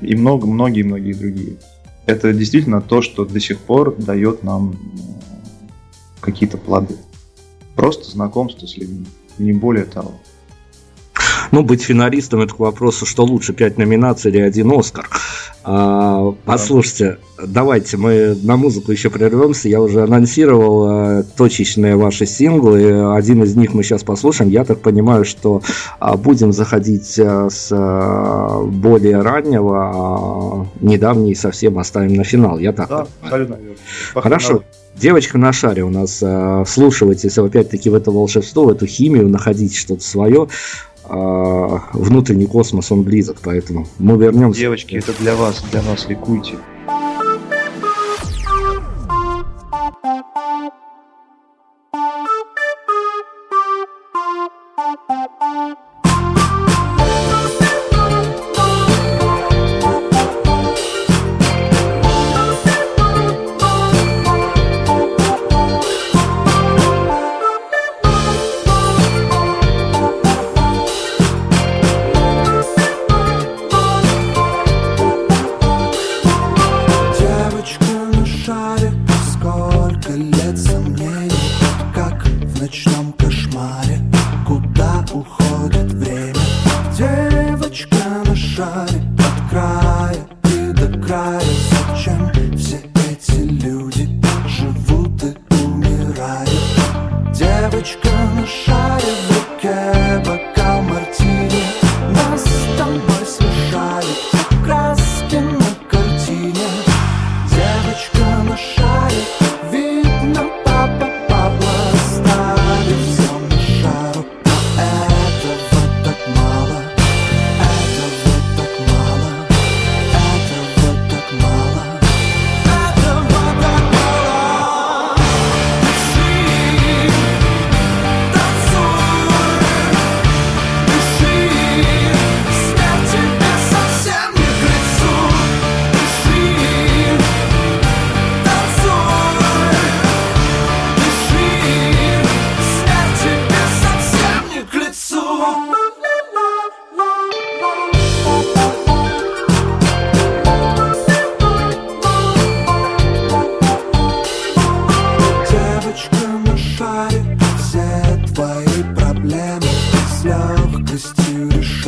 И много, многие, многие другие. Это действительно то, что до сих пор дает нам какие-то плоды. Просто знакомство с людьми, не более того.
Ну, быть финалистом это к вопросу, что лучше, 5 номинаций или один Оскар. А, послушайте, давайте мы на музыку еще прервемся. Я уже анонсировал а, точечные ваши синглы. Один из них мы сейчас послушаем. Я так понимаю, что а, будем заходить а, с а, более раннего, а недавний совсем оставим на финал. Я так. Да, абсолютно верно. Хорошо. Девочка на шаре у нас, э, вслушивайтесь опять-таки в это волшебство, в эту химию, находить что-то свое. А, внутренний космос, он близок, поэтому мы вернемся.
Девочки, это для вас, для вас, ликуйте.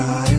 time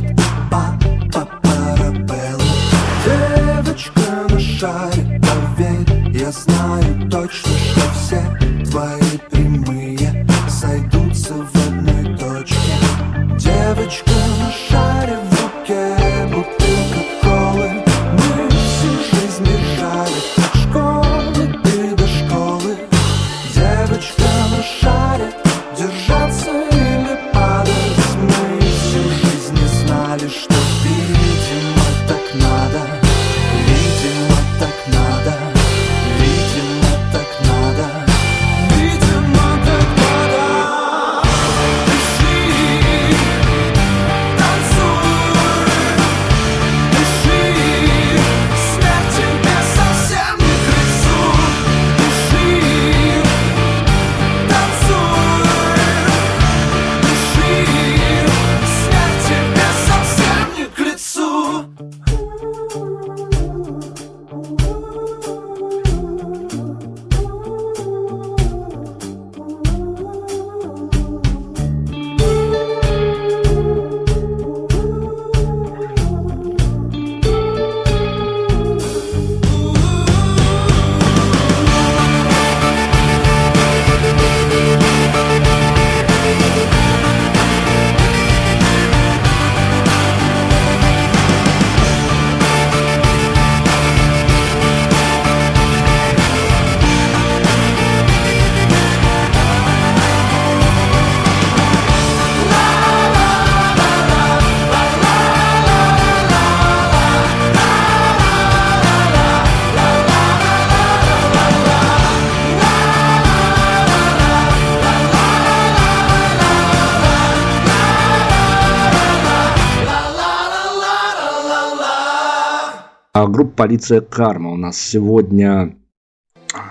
«Полиция Карма» у нас сегодня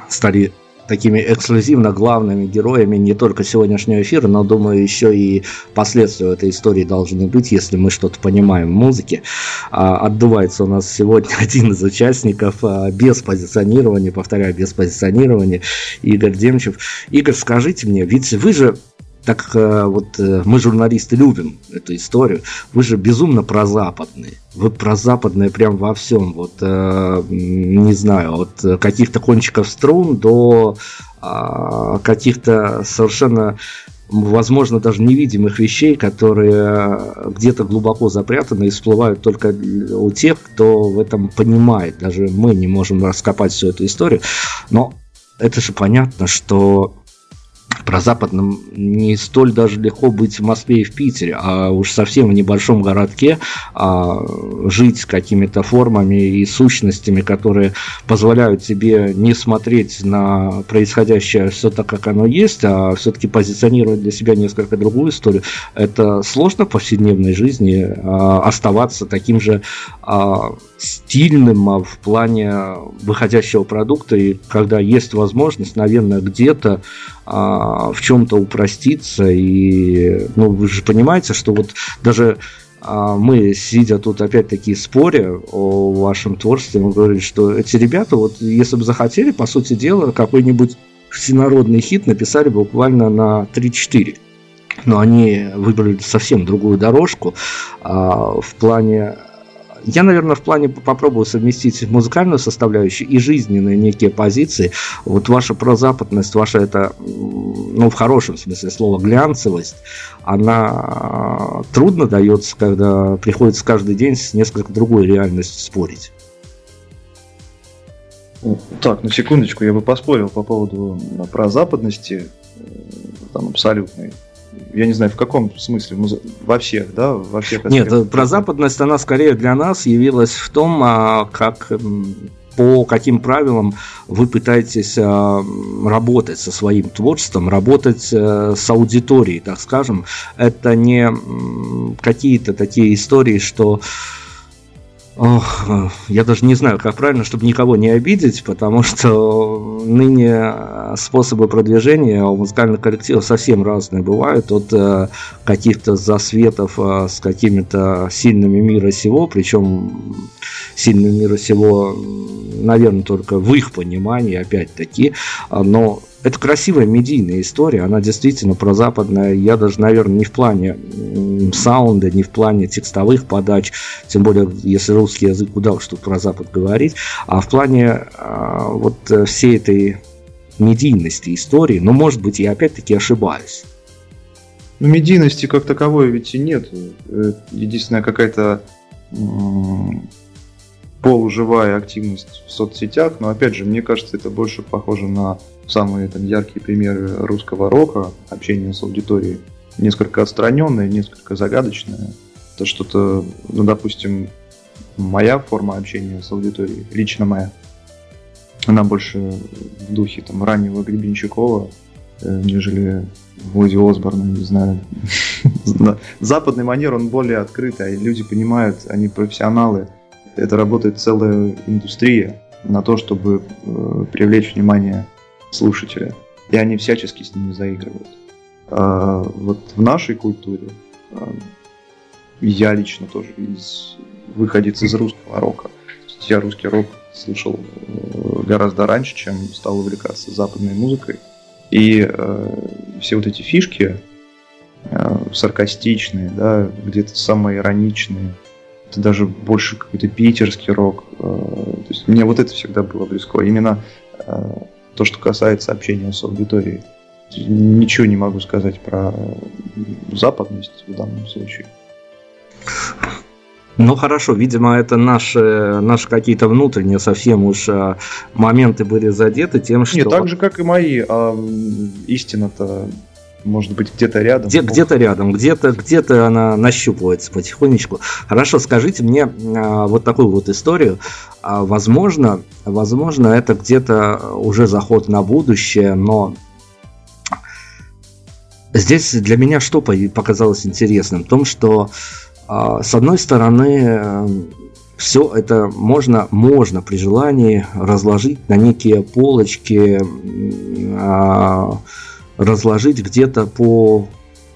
стали такими эксклюзивно главными героями не только сегодняшнего эфира, но, думаю, еще и последствия этой истории должны быть, если мы что-то понимаем в музыке. А, отдувается у нас сегодня <laughs> один из участников а, без позиционирования, повторяю, без позиционирования, Игорь Демчев. Игорь, скажите мне, ведь вы же так э, вот э, мы журналисты любим эту историю. Вы же безумно прозападные. Вы прозападные прям во всем. Вот э, не знаю, от каких-то кончиков струн до а, каких-то совершенно возможно, даже невидимых вещей, которые где-то глубоко запрятаны и всплывают только у тех, кто в этом понимает. Даже мы не можем раскопать всю эту историю. Но это же понятно, что про западном не столь даже легко быть в Москве и в Питере, а уж совсем в небольшом городке а, жить с какими-то формами и сущностями, которые позволяют тебе не смотреть на происходящее все так, как оно есть, а все-таки позиционировать для себя несколько другую историю. Это сложно в повседневной жизни а, оставаться таким же а, стильным а в плане выходящего продукта, и когда есть возможность, наверное, где-то в чем-то упроститься, и ну, вы же понимаете, что вот даже а, мы, сидя тут опять-таки споря о вашем творчестве, мы говорим, что эти ребята, вот если бы захотели, по сути дела, какой-нибудь всенародный хит написали буквально на 3-4 но они выбрали совсем другую дорожку а, в плане я, наверное, в плане попробую совместить музыкальную составляющую и жизненные некие позиции. Вот ваша прозападность, ваша это, ну, в хорошем смысле слова, глянцевость, она трудно дается, когда приходится каждый день с несколько другой реальностью спорить.
Так, на секундочку, я бы поспорил по поводу прозападности, э, там, абсолютной я не знаю, в каком смысле, во всех, да, во всех
Нет, про западность она скорее для нас явилась в том, а, как по каким правилам вы пытаетесь а, работать со своим творчеством, работать э, с аудиторией, так скажем. Это не какие-то такие истории, что Ох, я даже не знаю, как правильно, чтобы никого не обидеть, потому что ныне способы продвижения у музыкальных коллективов совсем разные бывают, от э, каких-то засветов э, с какими-то сильными мира сего, причем сильными мира сего, наверное, только в их понимании, опять-таки, но это красивая медийная история, она действительно прозападная. Я даже, наверное, не в плане саунда, не в плане текстовых подач, тем более, если русский язык, уж тут про Запад говорить, а в плане а, вот э, всей этой медийности истории, но, может быть, я опять-таки ошибаюсь.
Ну, медийности как таковой ведь и нет. Э, единственная какая-то полуживая активность в соцсетях, но опять же, мне кажется, это больше похоже на самые там, яркие примеры русского рока, общения с аудиторией, несколько отстраненное, несколько загадочное. Это что-то, ну, допустим, моя форма общения с аудиторией, лично моя, она больше в духе там раннего Гребенщикова, э, нежели Вози Осборна, не знаю. <laughs> Западный манер, он более открытый, а люди понимают, они профессионалы. Это работает целая индустрия на то, чтобы э, привлечь внимание слушателя. И они всячески с ними заигрывают. А, вот в нашей культуре а, я лично тоже из, выходец из русского рока. Я русский рок слышал э, гораздо раньше, чем стал увлекаться западной музыкой. И э, все вот эти фишки э, саркастичные, да, где-то самые ироничные, это даже больше какой-то питерский рок. Э, то есть мне вот это всегда было близко. Именно э, то, что касается общения с аудиторией. Ничего не могу сказать про западность в данном случае.
Ну хорошо, видимо, это наши, наши какие-то внутренние совсем уж а, моменты были задеты тем, что...
Не, так же, как и мои. А истина-то может быть где-то рядом.
Где, где-то рядом, где-то, где-то она нащупывается потихонечку. Хорошо, скажите мне а, вот такую вот историю. А, возможно, возможно, это где-то уже заход на будущее, но здесь для меня что показалось интересным? В том, что а, с одной стороны все это можно, можно при желании разложить на некие полочки, а, разложить где-то по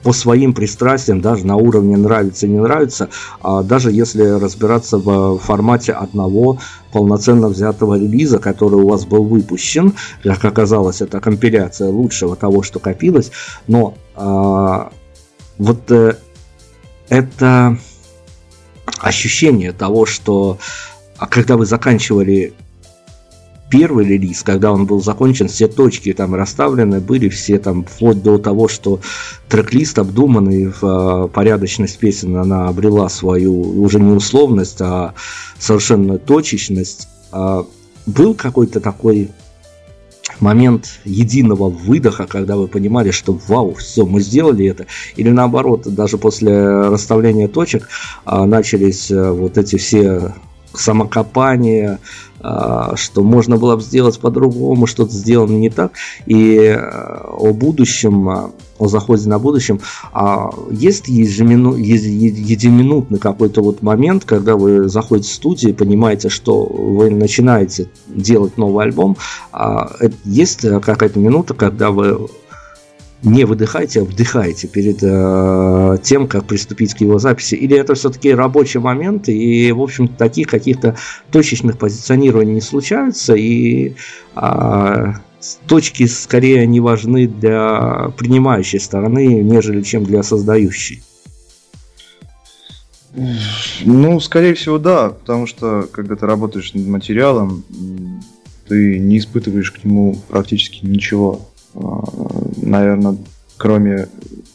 по своим пристрастиям, даже на уровне нравится не нравится, а даже если разбираться в формате одного полноценно взятого релиза, который у вас был выпущен, как оказалось, это компиляция лучшего того, что копилось, но а, вот э, это ощущение того, что а когда вы заканчивали первый релиз, когда он был закончен, все точки там расставлены были, все там, вплоть до того, что трек-лист обдуманный, в э, порядочность песен, она обрела свою уже не условность, а совершенно точечность. А был какой-то такой момент единого выдоха, когда вы понимали, что вау, все, мы сделали это, или наоборот, даже после расставления точек а, начались а, вот эти все самокопания, что можно было бы сделать по-другому, что-то сделано не так, и а, о будущем, а, о заходе на будущем, есть единоминутный какой-то вот момент, когда вы заходите в студию и понимаете, что вы начинаете делать новый альбом, есть какая-то минута, когда вы не выдыхайте, а вдыхайте перед э, тем, как приступить к его записи? Или это все-таки рабочий момент, и, в общем, таких каких-то точечных позиционирований не случаются, и э, точки скорее не важны для принимающей стороны, нежели чем для создающей?
Ну, скорее всего, да, потому что когда ты работаешь над материалом, ты не испытываешь к нему практически ничего. Наверное, кроме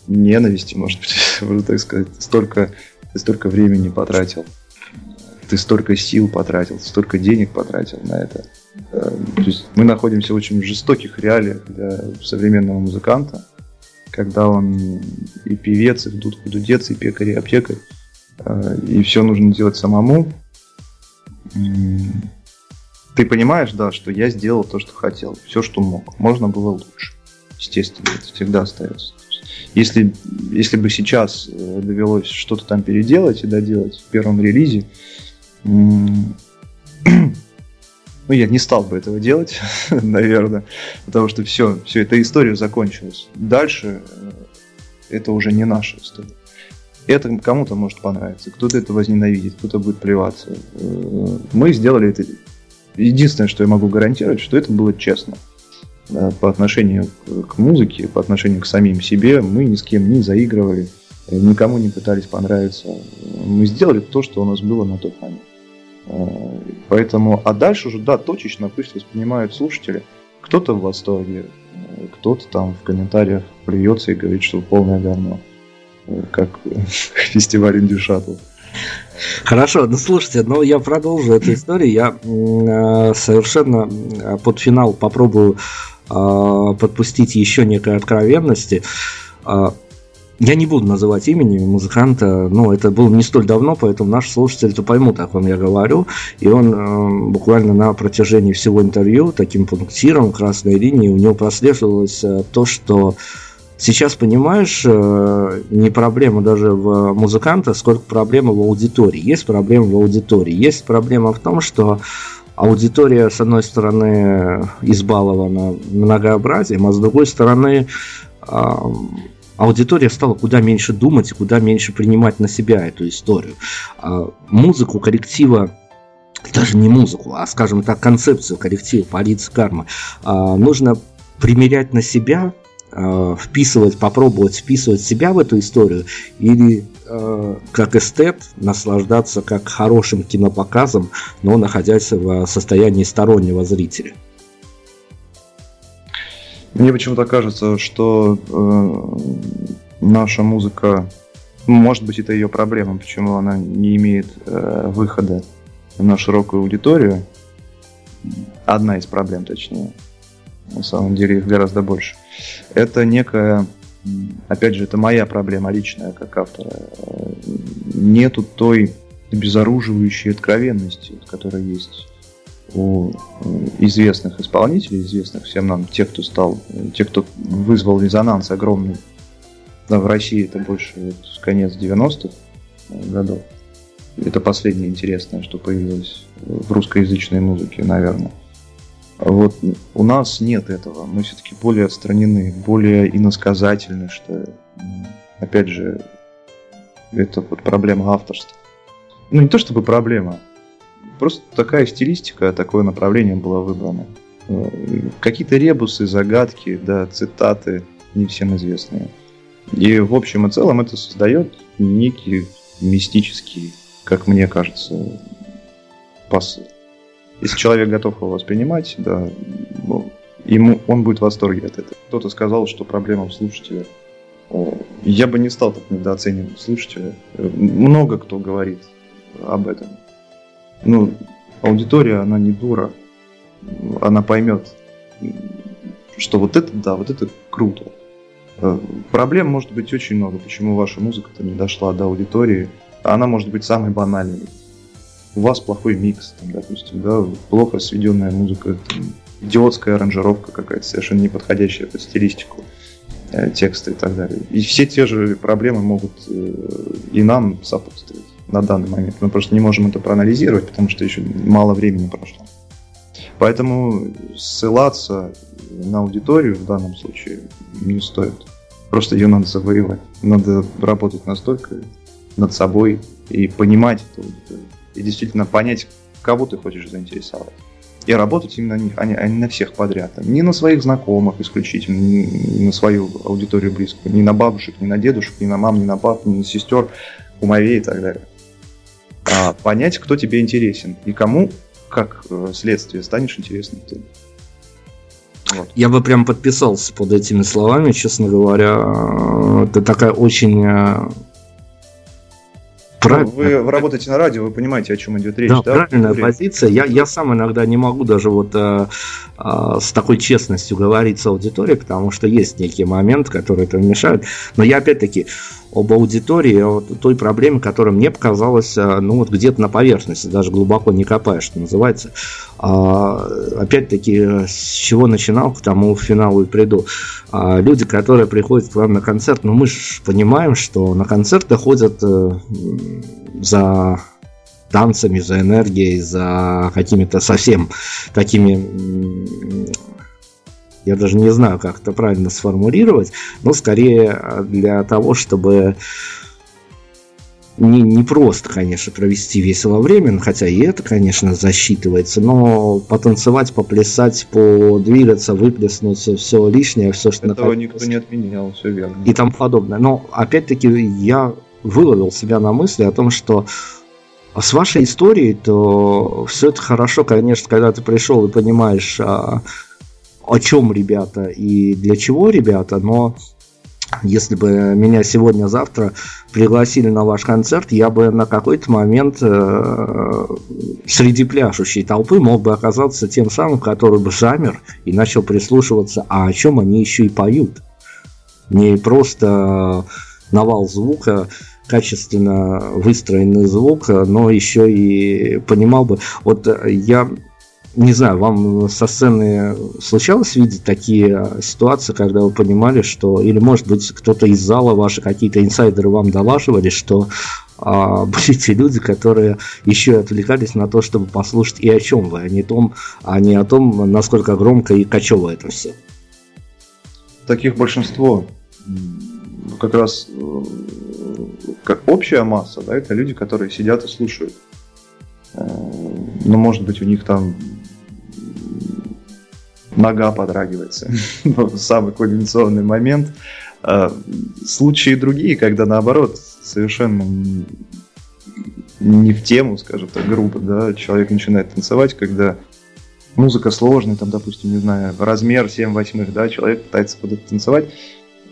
ненависти, может быть, <laughs> можно так сказать, столько, ты столько времени потратил, ты столько сил потратил, столько денег потратил на это. Э, то есть мы находимся в очень жестоких реалиях для современного музыканта, когда он и певец, и дудец, и пекарь, и аптекарь, э, и все нужно делать самому. Ты понимаешь, да, что я сделал то, что хотел, все, что мог. Можно было лучше естественно, это всегда остается. Если, если бы сейчас э, довелось что-то там переделать и доделать в первом релизе, <clears throat> ну, я не стал бы этого делать, <laughs> наверное, потому что все, все, эта история закончилась. Дальше э, это уже не наша история. Это кому-то может понравиться, кто-то это возненавидит, кто-то будет плеваться. Э, мы сделали это. Единственное, что я могу гарантировать, что это было честно по отношению к музыке, по отношению к самим себе, мы ни с кем не заигрывали, никому не пытались понравиться. Мы сделали то, что у нас было на тот момент. Э, поэтому, а дальше уже, да, точечно пусть воспринимают слушатели. Кто-то в восторге, э, кто-то там в комментариях плюется и говорит, что полное говно. Э, как <laughs> фестиваль Инди Шаттл.
Хорошо, ну слушайте, ну я продолжу эту историю. Я совершенно под финал попробую подпустить еще некой откровенности. А, я не буду называть имени музыканта, но это было не столь давно, поэтому наши слушатели-то поймут, о ком я говорю. И он э, буквально на протяжении всего интервью таким пунктиром, красной линии, у него прослеживалось э, то, что сейчас, понимаешь, э, не проблема даже в музыканта, сколько проблема в аудитории. Есть проблема в аудитории. Есть проблема в том, что аудитория, с одной стороны, избалована многообразием, а с другой стороны, аудитория стала куда меньше думать и куда меньше принимать на себя эту историю. А, музыку коллектива даже не музыку, а, скажем так, концепцию коллектива полиция карма а, нужно примерять на себя, а, вписывать, попробовать вписывать себя в эту историю или Э, как эстет наслаждаться как хорошим кинопоказом, но находясь в состоянии стороннего зрителя.
Мне почему-то кажется, что э, наша музыка, может быть, это ее проблема, почему она не имеет э, выхода на широкую аудиторию. Одна из проблем, точнее. На самом деле их гораздо больше. Это некая опять же, это моя проблема личная как автора, нету той безоруживающей откровенности, которая есть у известных исполнителей, известных всем нам, тех, кто стал, тех, кто вызвал резонанс огромный. Да, в России это больше вот, конец 90-х годов. Это последнее интересное, что появилось в русскоязычной музыке, наверное. Вот у нас нет этого. Мы все-таки более отстранены, более иносказательны, что опять же, это вот проблема авторства. Ну, не то чтобы проблема, просто такая стилистика, такое направление было выбрано. Э, какие-то ребусы, загадки, да, цитаты не всем известные. И в общем и целом это создает некий мистический, как мне кажется, посыл. Если человек готов его воспринимать, да, ну, ему, он будет в восторге от этого. Кто-то сказал, что проблема в слушателе. Я бы не стал так недооценивать слушателя. Много кто говорит об этом. Ну, аудитория, она не дура. Она поймет, что вот это, да, вот это круто. Э, проблем может быть очень много, почему ваша музыка-то не дошла до аудитории. Она может быть самой банальной. У вас плохой микс, там, допустим, да, плохо сведенная музыка, там, идиотская аранжировка какая-то, совершенно не подходящая под стилистику э, текста и так далее. И все те же проблемы могут э, и нам сопутствовать на данный момент. Мы просто не можем это проанализировать, потому что еще мало времени прошло. Поэтому ссылаться на аудиторию в данном случае не стоит. Просто ее надо завоевать. Надо работать настолько над собой и понимать эту аудиторию. И действительно понять, кого ты хочешь заинтересовать. И работать именно на них, а не, а не на всех подряд. Не на своих знакомых исключительно, не на свою аудиторию близкую. Не на бабушек, не на дедушек, не на мам, не на пап, не на сестер, кумовей и так далее. А понять, кто тебе интересен и кому, как э, следствие, станешь интересным ты.
Вот. Я бы прям подписался под этими словами, честно говоря. Это такая очень э,
Правильно. Вы работаете на радио, вы понимаете, о чем идет речь, да?
да? правильная позиция. Я, я сам иногда не могу даже вот а, а, с такой честностью говорить с аудиторией, потому что есть некие моменты, которые это мешают. Но я опять-таки об аудитории, о той проблеме, которая мне показалась, ну вот где-то на поверхности, даже глубоко не копая, что называется. А, опять-таки, с чего начинал, к тому финалу и приду. А люди, которые приходят к вам на концерт, ну мы же понимаем, что на концерты ходят э, за танцами, за энергией, за какими-то совсем такими я даже не знаю, как это правильно сформулировать, но скорее для того, чтобы не, не просто, конечно, провести весело время, хотя и это, конечно, засчитывается, но потанцевать, поплясать, подвигаться, выплеснуть все лишнее, все, что
Этого никто не отменял, все верно.
И тому подобное. Но, опять-таки, я выловил себя на мысли о том, что с вашей историей, то все это хорошо, конечно, когда ты пришел и понимаешь, а, о чем ребята и для чего ребята, но если бы меня сегодня-завтра пригласили на ваш концерт, я бы на какой-то момент э, среди пляшущей толпы мог бы оказаться тем самым, который бы замер и начал прислушиваться, а о чем они еще и поют. Не просто навал звука, качественно выстроенный звук, но еще и понимал бы. Вот я не знаю, вам со сцены случалось видеть такие ситуации, когда вы понимали, что, или может быть кто-то из зала, ваши какие-то инсайдеры вам долаживали, что а, <laughs> были те люди, которые еще и отвлекались на то, чтобы послушать и о чем вы, а не, том, а не о том, насколько громко и кочево это все.
Таких большинство. Как раз э, как общая масса, да, это люди, которые сидят и слушают. Э, Но ну, может быть у них там нога подрагивается <laughs> самый кульминационный момент. А, случаи другие, когда наоборот совершенно не в тему, скажем так, грубо, да, человек начинает танцевать, когда музыка сложная, там, допустим, не знаю, размер 7 восьмых, да, человек пытается под это танцевать.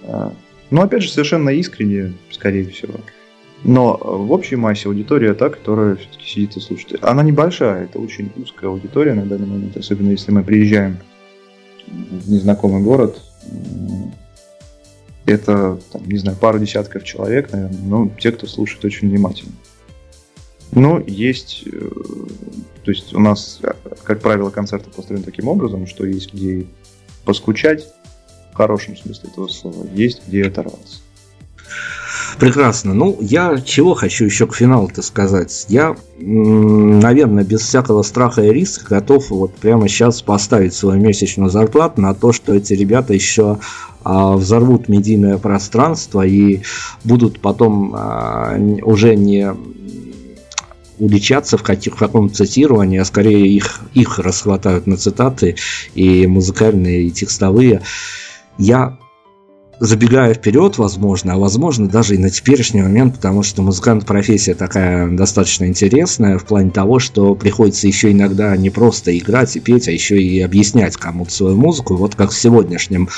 А, но, опять же, совершенно искренне, скорее всего. Но в общей массе аудитория та, которая все-таки сидит и слушает. Она небольшая, это очень узкая аудитория на данный момент, особенно если мы приезжаем в незнакомый город. Это, там, не знаю, пару десятков человек, наверное, но те, кто слушает очень внимательно. Но есть, э, то есть у нас, как правило, концерты построены таким образом, что есть где поскучать, в хорошем смысле этого слова, есть где оторваться.
Прекрасно. Ну, я чего хочу еще к финалу-то сказать. Я, наверное, без всякого страха и риска готов вот прямо сейчас поставить свою месячную зарплату на то, что эти ребята еще а, взорвут медийное пространство и будут потом а, уже не уличаться в, каких, в каком цитировании, а скорее их, их расхватают на цитаты и музыкальные, и текстовые. Я забегая вперед, возможно, а возможно даже и на теперешний момент, потому что музыкант профессия такая достаточно интересная в плане того, что приходится еще иногда не просто играть и петь, а еще и объяснять кому-то свою музыку. Вот как в сегодняшнем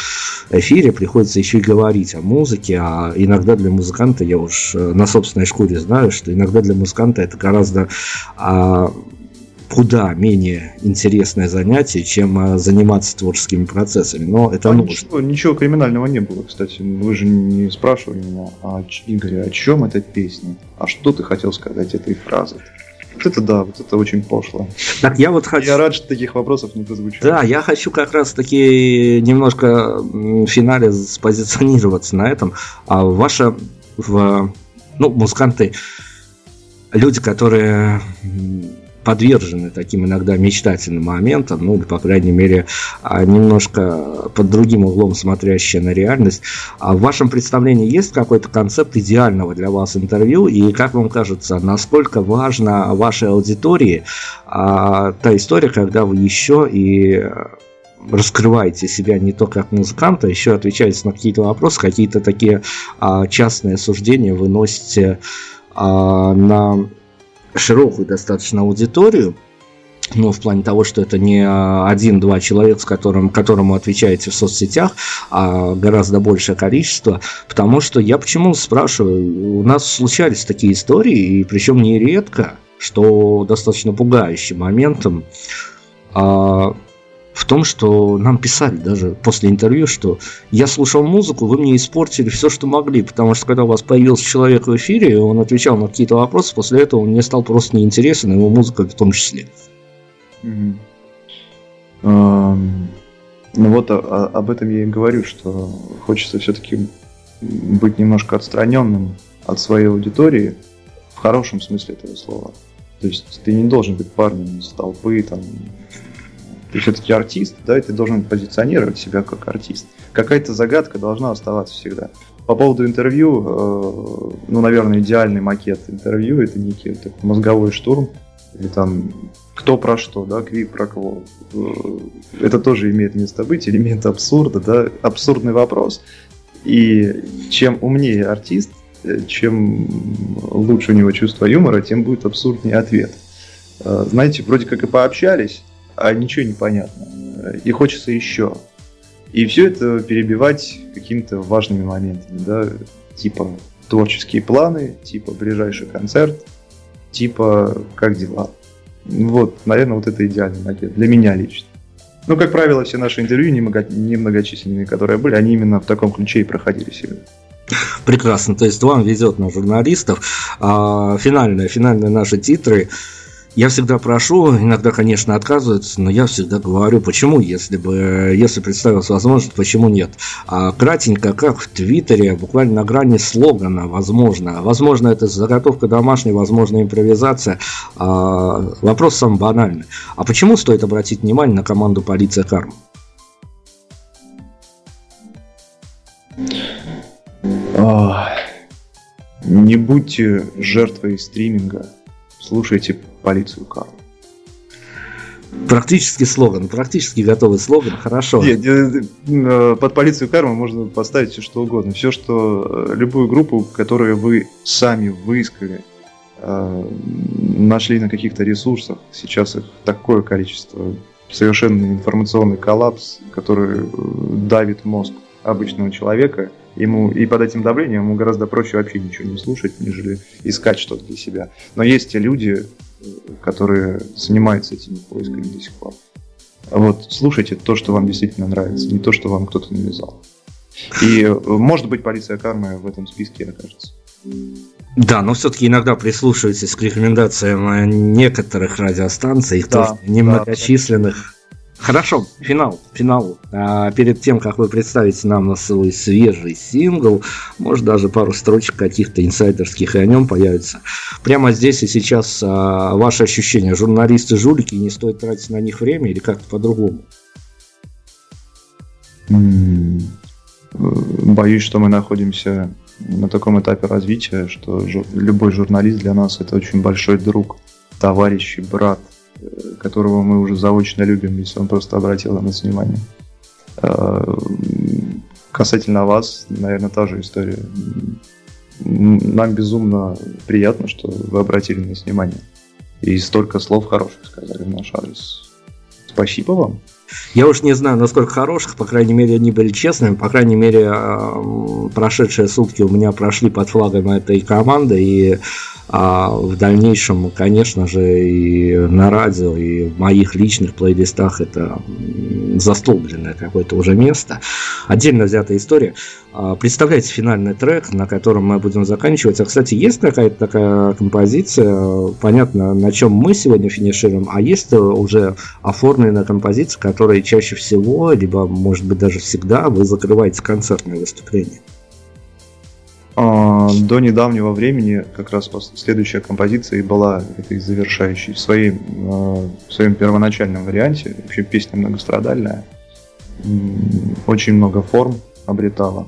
эфире приходится еще и говорить о музыке, а иногда для музыканта, я уж э, на собственной шкуре знаю, что иногда для музыканта это гораздо а, куда менее интересное занятие, чем а, заниматься творческими процессами. Но это а
нужно. Ничего, ничего криминального не было, кстати. Вы же не спрашивали меня, а, Игорь, о чем эта песня? А что ты хотел сказать этой фразой? Вот это да, вот это очень пошло.
Так я вот хочу...
Я рад, что таких вопросов не прозвучало.
Да, я хочу как раз таки немножко в финале спозиционироваться на этом. А ваша, в, ну, музыканты, люди, которые подвержены таким иногда мечтательным моментам, ну, или, по крайней мере, а, немножко под другим углом смотрящие на реальность. А в вашем представлении есть какой-то концепт идеального для вас интервью? И как вам кажется, насколько важна вашей аудитории а, та история, когда вы еще и раскрываете себя не только как музыканта, еще отвечаете на какие-то вопросы, какие-то такие а, частные суждения выносите а, на широкую достаточно аудиторию, ну, в плане того, что это не один-два человека, с которым, которому отвечаете в соцсетях, а гораздо большее количество. Потому что я почему спрашиваю, у нас случались такие истории, и причем нередко, что достаточно пугающим моментом. А, в том, что нам писали даже после интервью, что я слушал музыку, вы мне испортили все, что могли, потому что когда у вас появился человек в эфире, он отвечал на какие-то вопросы, после этого он мне стал просто неинтересен, его музыка в том числе.
Ну вот об этом я и говорю, что хочется все-таки быть немножко отстраненным от своей аудитории в хорошем смысле этого слова. То есть ты не должен быть парнем из толпы, там, ты все-таки артист, да, и ты должен позиционировать себя как артист. Какая-то загадка должна оставаться всегда. По поводу интервью, э, ну, наверное, идеальный макет интервью это некий такой мозговой штурм, или там кто про что, да, квик про кво. Э, это тоже имеет место быть, элемент абсурда, да, абсурдный вопрос. И чем умнее артист, э, чем лучше у него чувство юмора, тем будет абсурднее ответ. Знаете, вроде как и пообщались, а ничего не понятно. И хочется еще. И все это перебивать какими-то важными моментами, да, типа творческие планы, типа ближайший концерт, типа как дела. Вот, наверное, вот это идеальный макет для меня лично. Ну, как правило, все наши интервью, немногочисленные, которые были, они именно в таком ключе и проходили сегодня. <laughs>
Прекрасно, то есть вам везет на журналистов. А, финальные, финальные наши титры я всегда прошу, иногда, конечно, отказываются, но я всегда говорю, почему, если бы, если представилась возможность, почему нет. А кратенько, как в Твиттере, буквально на грани слогана, возможно. Возможно, это заготовка домашняя, возможно, импровизация. А, вопрос сам банальный. А почему стоит обратить внимание на команду «Полиция Карма»?
Не будьте жертвой стриминга. Слушайте полицию кармы.
Практически слоган, практически готовый слоган, хорошо.
Нет, э, под полицию кармы можно поставить все что угодно. Все, что э, любую группу, которую вы сами выискали, э, нашли на каких-то ресурсах. Сейчас их такое количество. Совершенно информационный коллапс, который давит мозг обычного человека. Ему и под этим давлением ему гораздо проще вообще ничего не слушать, нежели искать что-то для себя. Но есть те люди, которые занимаются этими поисками до сих пор. Вот, слушайте то, что вам действительно нравится, не то, что вам кто-то навязал. И, может быть, полиция кармы в этом списке окажется.
Да, но все-таки иногда прислушивайтесь к рекомендациям некоторых радиостанций, их да, тоже немногочисленных.
Да,
Хорошо, финал, финал. А, перед тем, как вы представите нам свой свежий сингл, может даже пару строчек каких-то инсайдерских и о нем появится. Прямо здесь и сейчас а, ваши ощущения. Журналисты жулики, не стоит тратить на них время или как-то по-другому?
Боюсь, что мы находимся на таком этапе развития, что любой журналист для нас это очень большой друг, товарищ и брат которого мы уже заочно любим, если он просто обратил на нас внимание. А, касательно вас, наверное, та же история. Нам безумно приятно, что вы обратили на нас внимание. И столько слов хороших сказали в наш адрес. Спасибо вам.
Я уж не знаю, насколько хороших, по крайней мере, они были честными. По крайней мере, а, прошедшие сутки у меня прошли под флагом этой команды, и а в дальнейшем, конечно же, и на радио, и в моих личных плейлистах это застолбленное какое-то уже место. Отдельно взятая история. А, представляете финальный трек, на котором мы будем заканчивать. А, кстати, есть какая-то такая композиция, понятно, на чем мы сегодня финишируем, а есть уже оформленная композиция, которая чаще всего, либо, может быть, даже всегда вы закрываете концертное выступление.
А, до недавнего времени как раз следующая композиция и была этой завершающей в, своей, а, в своем первоначальном варианте. Вообще песня многострадальная. Очень много форм обретала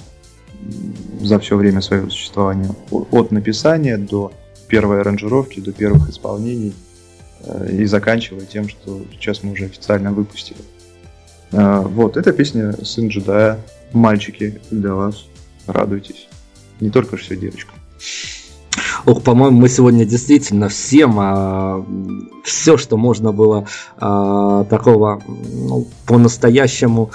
за все время своего существования. От написания до первой аранжировки, до первых исполнений э, и заканчивая тем, что сейчас мы уже официально выпустили. А, вот, эта песня «Сын джедая». Мальчики, для вас. Радуйтесь не только все девочкам.
Ох, по-моему, мы сегодня действительно всем а, все, что можно было а, такого ну, по-настоящему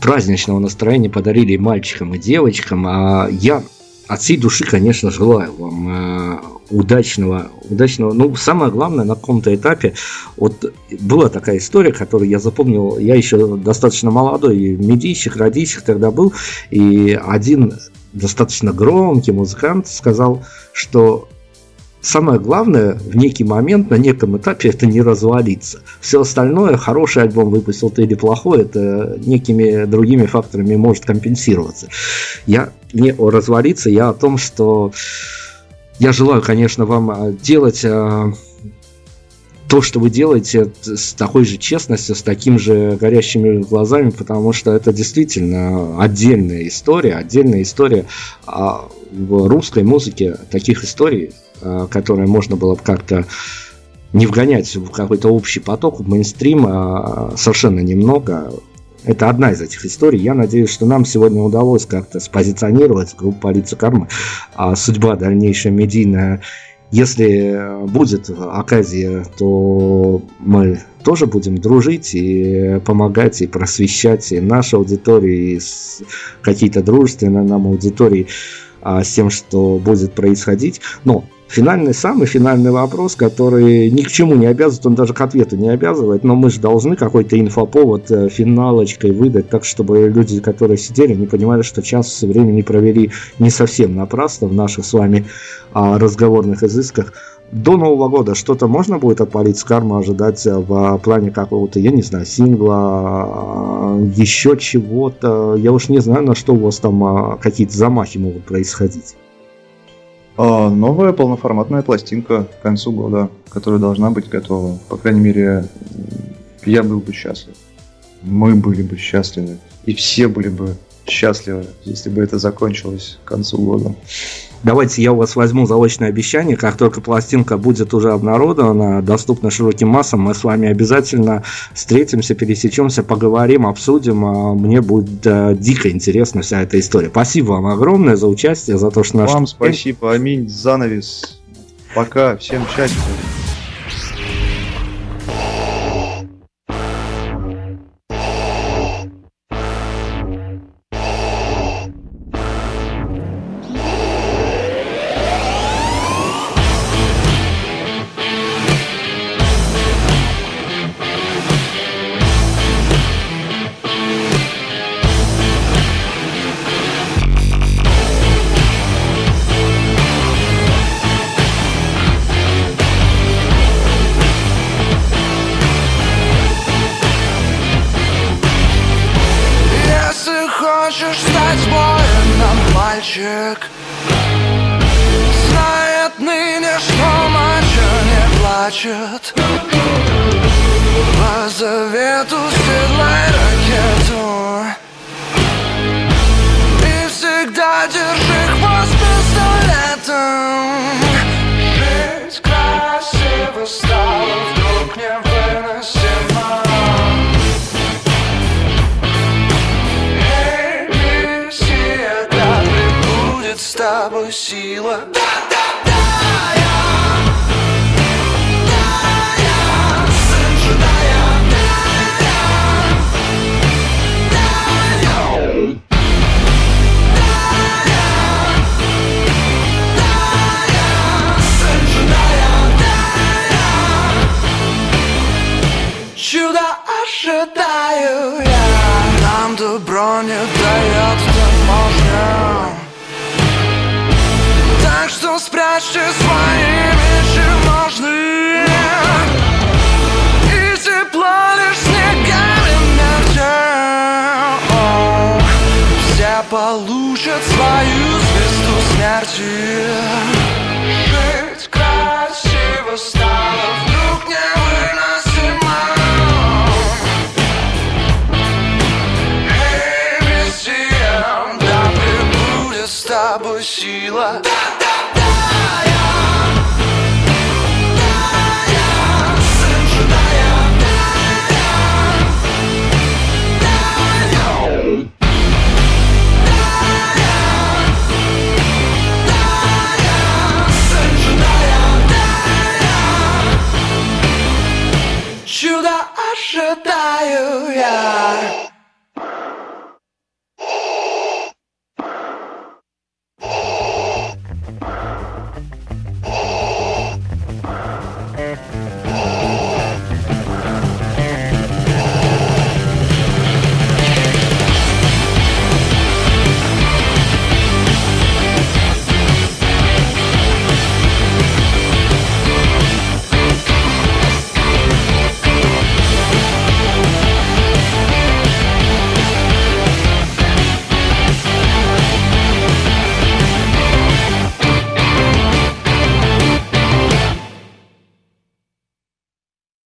праздничного настроения подарили и мальчикам, и девочкам. А я от всей души, конечно, желаю вам э, удачного, удачного. Ну, самое главное, на каком-то этапе, вот была такая история, которую я запомнил, я еще достаточно молодой, медийщик, родийщик тогда был, и один достаточно громкий музыкант сказал, что самое главное в некий момент, на неком этапе это не развалиться. Все остальное, хороший альбом выпустил ты или плохой, это некими другими факторами может компенсироваться. Я не о развалиться, я о том, что я желаю, конечно, вам а, делать а, то, что вы делаете с такой же честностью, с таким же горящими глазами, потому что это действительно отдельная история, отдельная история а в русской музыке таких историй, а, которые можно было бы как-то не вгонять в какой-то общий поток, в мейнстрим, а, совершенно немного. Это одна из этих историй. Я надеюсь, что нам сегодня удалось как-то спозиционировать группу «Полиция Кармы», а судьба дальнейшая медийная если будет оказия, то мы тоже будем дружить и помогать, и просвещать и нашу аудиторию, и какие-то дружественные нам аудитории а, с тем, что будет происходить. Но финальный, самый финальный вопрос, который ни к чему не обязывает, он даже к ответу не обязывает, но мы же должны какой-то инфоповод э, финалочкой выдать, так чтобы люди, которые сидели, не понимали, что час времени провели не совсем напрасно в наших с вами а, разговорных изысках. До Нового года что-то можно будет от Полиц Карма ожидать э, в плане какого-то, я не знаю, сингла, еще чего-то. Я уж не знаю, на что у вас там какие-то замахи могут происходить.
А, новая полноформатная пластинка к концу года, которая должна быть готова. По крайней мере, я был бы счастлив. Мы были бы счастливы. И все были бы счастливы, если бы это закончилось к концу года.
Давайте я у вас возьму заочное обещание, как только пластинка будет уже обнародована, доступна широким массам, мы с вами обязательно встретимся, пересечемся, поговорим, обсудим. А мне будет э, дико интересна вся эта история. Спасибо вам огромное за участие, за то, что
наш... Вам спасибо, аминь, занавес. Пока, всем счастья.
Завету седлай ракету И всегда держи хвост пистолетом Жить красиво стало вдруг невыносимо Эй, Мессия, да пребудет с тобой сила Чудо спрячьте свои вещи в ножны И тепло лишь снегами мягче Все получат свою звезду смерти. Жить красиво стало вдруг невыносимо. Эй, Мессия, да пребудет с тобой сила. Чудо